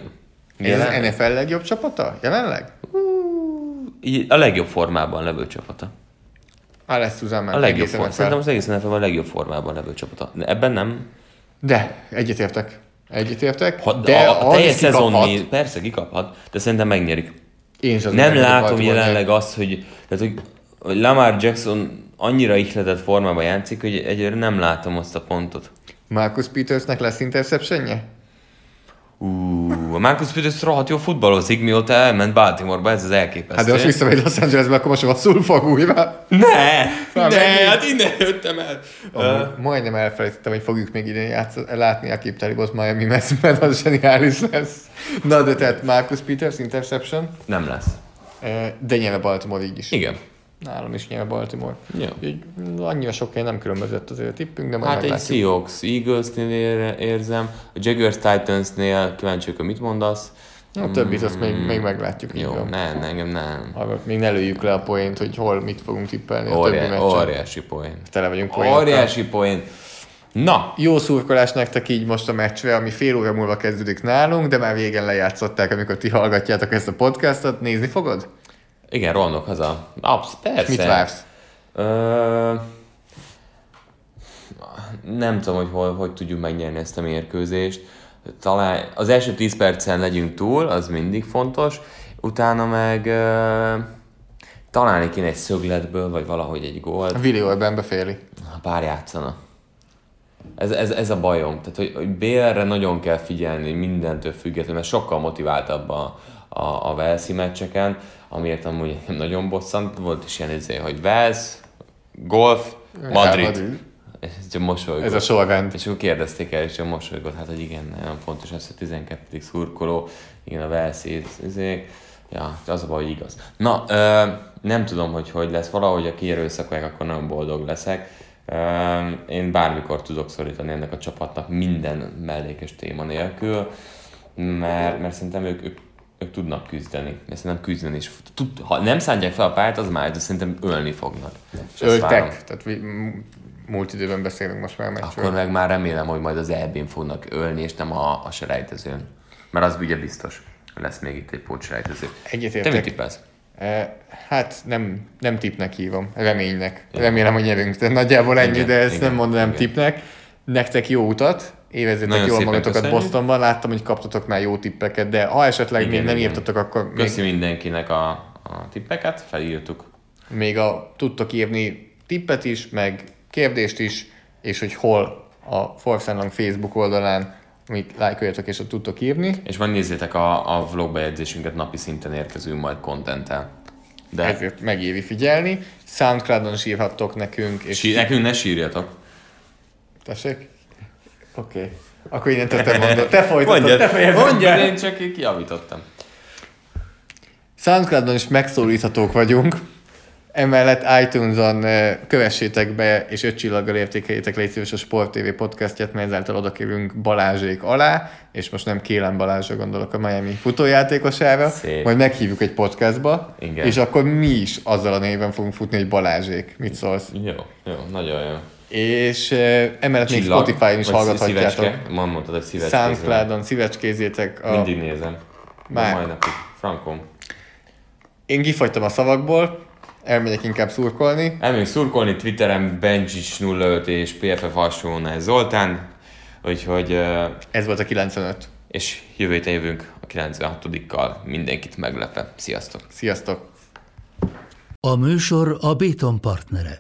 Ez az NFL legjobb csapata? Jelenleg? A legjobb formában levő csapata. Lesz Susan már. A legjobb formában. Szerintem az egész NFL a legjobb formában levő csapata. De ebben nem. De, egyetértek. Egyetértek. Ha, de a, a teljes is kikaphat. szezon mi, persze kikaphat, de szerintem megnyerik. Én is Nem látom jelenleg azt, hogy, tehát, hogy, hogy Lamar Jackson annyira ihletett formában játszik, hogy egyre nem látom azt a pontot. Marcus Petersnek lesz interceptionje? Ú, a Marcus Peters rohadt jó futballozik, mióta elment Baltimoreba, ez az elképesztő. Hát de most visszamegy Los Angelesbe, akkor most rosszul fog újra. Ne! Már ne, megint. hát innen jöttem el. Uh, Uh, majdnem elfelejtettem, hogy fogjuk még idén játsz- látni a képtelibot Miami Mets, mert az zseniális lesz. Na de tehát Marcus Peters, interception, nem lesz. de nyilván Baltimore így is. Igen. Nálam is nyilván Baltimore. Jó. Úgyhogy annyira sok helyen nem különbözött azért a tippünk, de majd Hát egy meglátjuk. Seahawks, Eaglesnél ér- érzem, a Jaguars Titansnél kíváncsi hogy mit mondasz. A többit azt még, még meglátjuk. így Jó, van. ne, engem nem. Arra még ne lőjük le a poént, hogy hol mit fogunk tippelni a többi Óriá, meccsen. óriási poén. Tele vagyunk poénokkal. Óriási poén. Na, Jó szurkolás nektek így most a meccsre, ami fél óra múlva kezdődik nálunk, de már régen lejátszották, amikor ti hallgatjátok ezt a podcastot. Nézni fogod? Igen, rohanok haza. Absz, persze. Mit vársz? Ö, nem tudom, hogy hol, hogy tudjuk megnyerni ezt a mérkőzést. Talán az első 10 percen legyünk túl, az mindig fontos. Utána meg ö, találni kéne egy szögletből, vagy valahogy egy gólt. A Willi Orban beféli. Pár játszana. Ez, ez, ez a bajom. Tehát, hogy, hogy BR-re nagyon kell figyelni mindentől függetlenül, mert sokkal motiváltabb a, a, a Velszi meccseken, amiért amúgy nagyon bosszant. Volt is ilyen izé, hogy Velsz, golf, Madrid. Madrid. Ez csak mosolygott. Ez a sorrend. És akkor kérdezték el, és csak mosolygott, hát hogy igen, nagyon fontos ez a 12. szurkoló, igen, a Velszi, izé. Ja, az a baj, hogy igaz. Na, ö, nem tudom, hogy hogy lesz, valahogy a kierőszakolják, akkor nagyon boldog leszek. Ö, én bármikor tudok szorítani ennek a csapatnak minden mellékes téma nélkül, mert, mert szerintem ők, ők, ők tudnak küzdeni. Mert szerintem küzdeni is. Tud, ha nem szállják fel a pályát, az már, de szerintem ölni fognak. És. Öltek. Tehát vi- m- múlt időben beszélünk most már meccsről. Akkor meg már remélem, hogy majd az EB-n fognak ölni, és nem a, a selejtezőn. Mert az ugye biztos. Lesz még itt egy pótselejtező. Te mit Egyetértek. tippelsz? Eh, Hát nem, nem tipnek hívom, reménynek. Remélem, hogy nyerünk. Tehát nagyjából ennyi, Igen, de ezt igen, nem mondanám igen. tipnek. Nektek jó utat, évezzétek Nagyon jól magatokat köszönjük. Bostonban. Láttam, hogy kaptatok már jó tippeket, de ha esetleg Igen, még nem igen. írtatok, akkor Köszi még, mindenkinek a, a tippeket, felírtuk. még a, tudtok írni tippet is, meg kérdést is, és hogy hol a Force Lang Facebook oldalán, amit lájkoljatok és ott tudtok írni. És majd nézzétek a, a vlogbejegyzésünket, napi szinten érkezünk majd contenttel. De Ezért megéri figyelni. Soundcloudon is írhattok nekünk. És sí, nekünk ne sírjatok. Tessék? Oké. Okay. Akkor innentől te mondod. Te folytatod, te Mondjad, fejezed mondjad, én csak így kijavítottam. Soundcloudon is megszólíthatók vagyunk. Emellett iTunes-on eh, kövessétek be, és öt csillaggal értékeljétek légy szíves a Sport TV podcastját, mert ezáltal oda kerülünk Balázsék alá, és most nem Kélem Balázsra gondolok a Miami futójátékosára, Szép. majd meghívjuk egy podcastba, Igen. és akkor mi is azzal a néven fogunk futni, hogy Balázsék. Mit szólsz? Jó, jó, nagyon jó. És emellett még Spotify-on is hallgathatjátok. Szívecske. Ma mondtad, hogy szívecske. Soundcloudon szívecskézzétek a... Mindig nézem. Már. Majd napig. Frankom. Én kifagytam a szavakból, elmegyek inkább szurkolni. Elmegyünk szurkolni Twitteren Benjic 05 és PFF alsónál Zoltán. Úgyhogy, Ez volt a 95. és jövő héten jövünk a 96-kal mindenkit meglepve. Sziasztok! Sziasztok! A műsor a Béton partnere.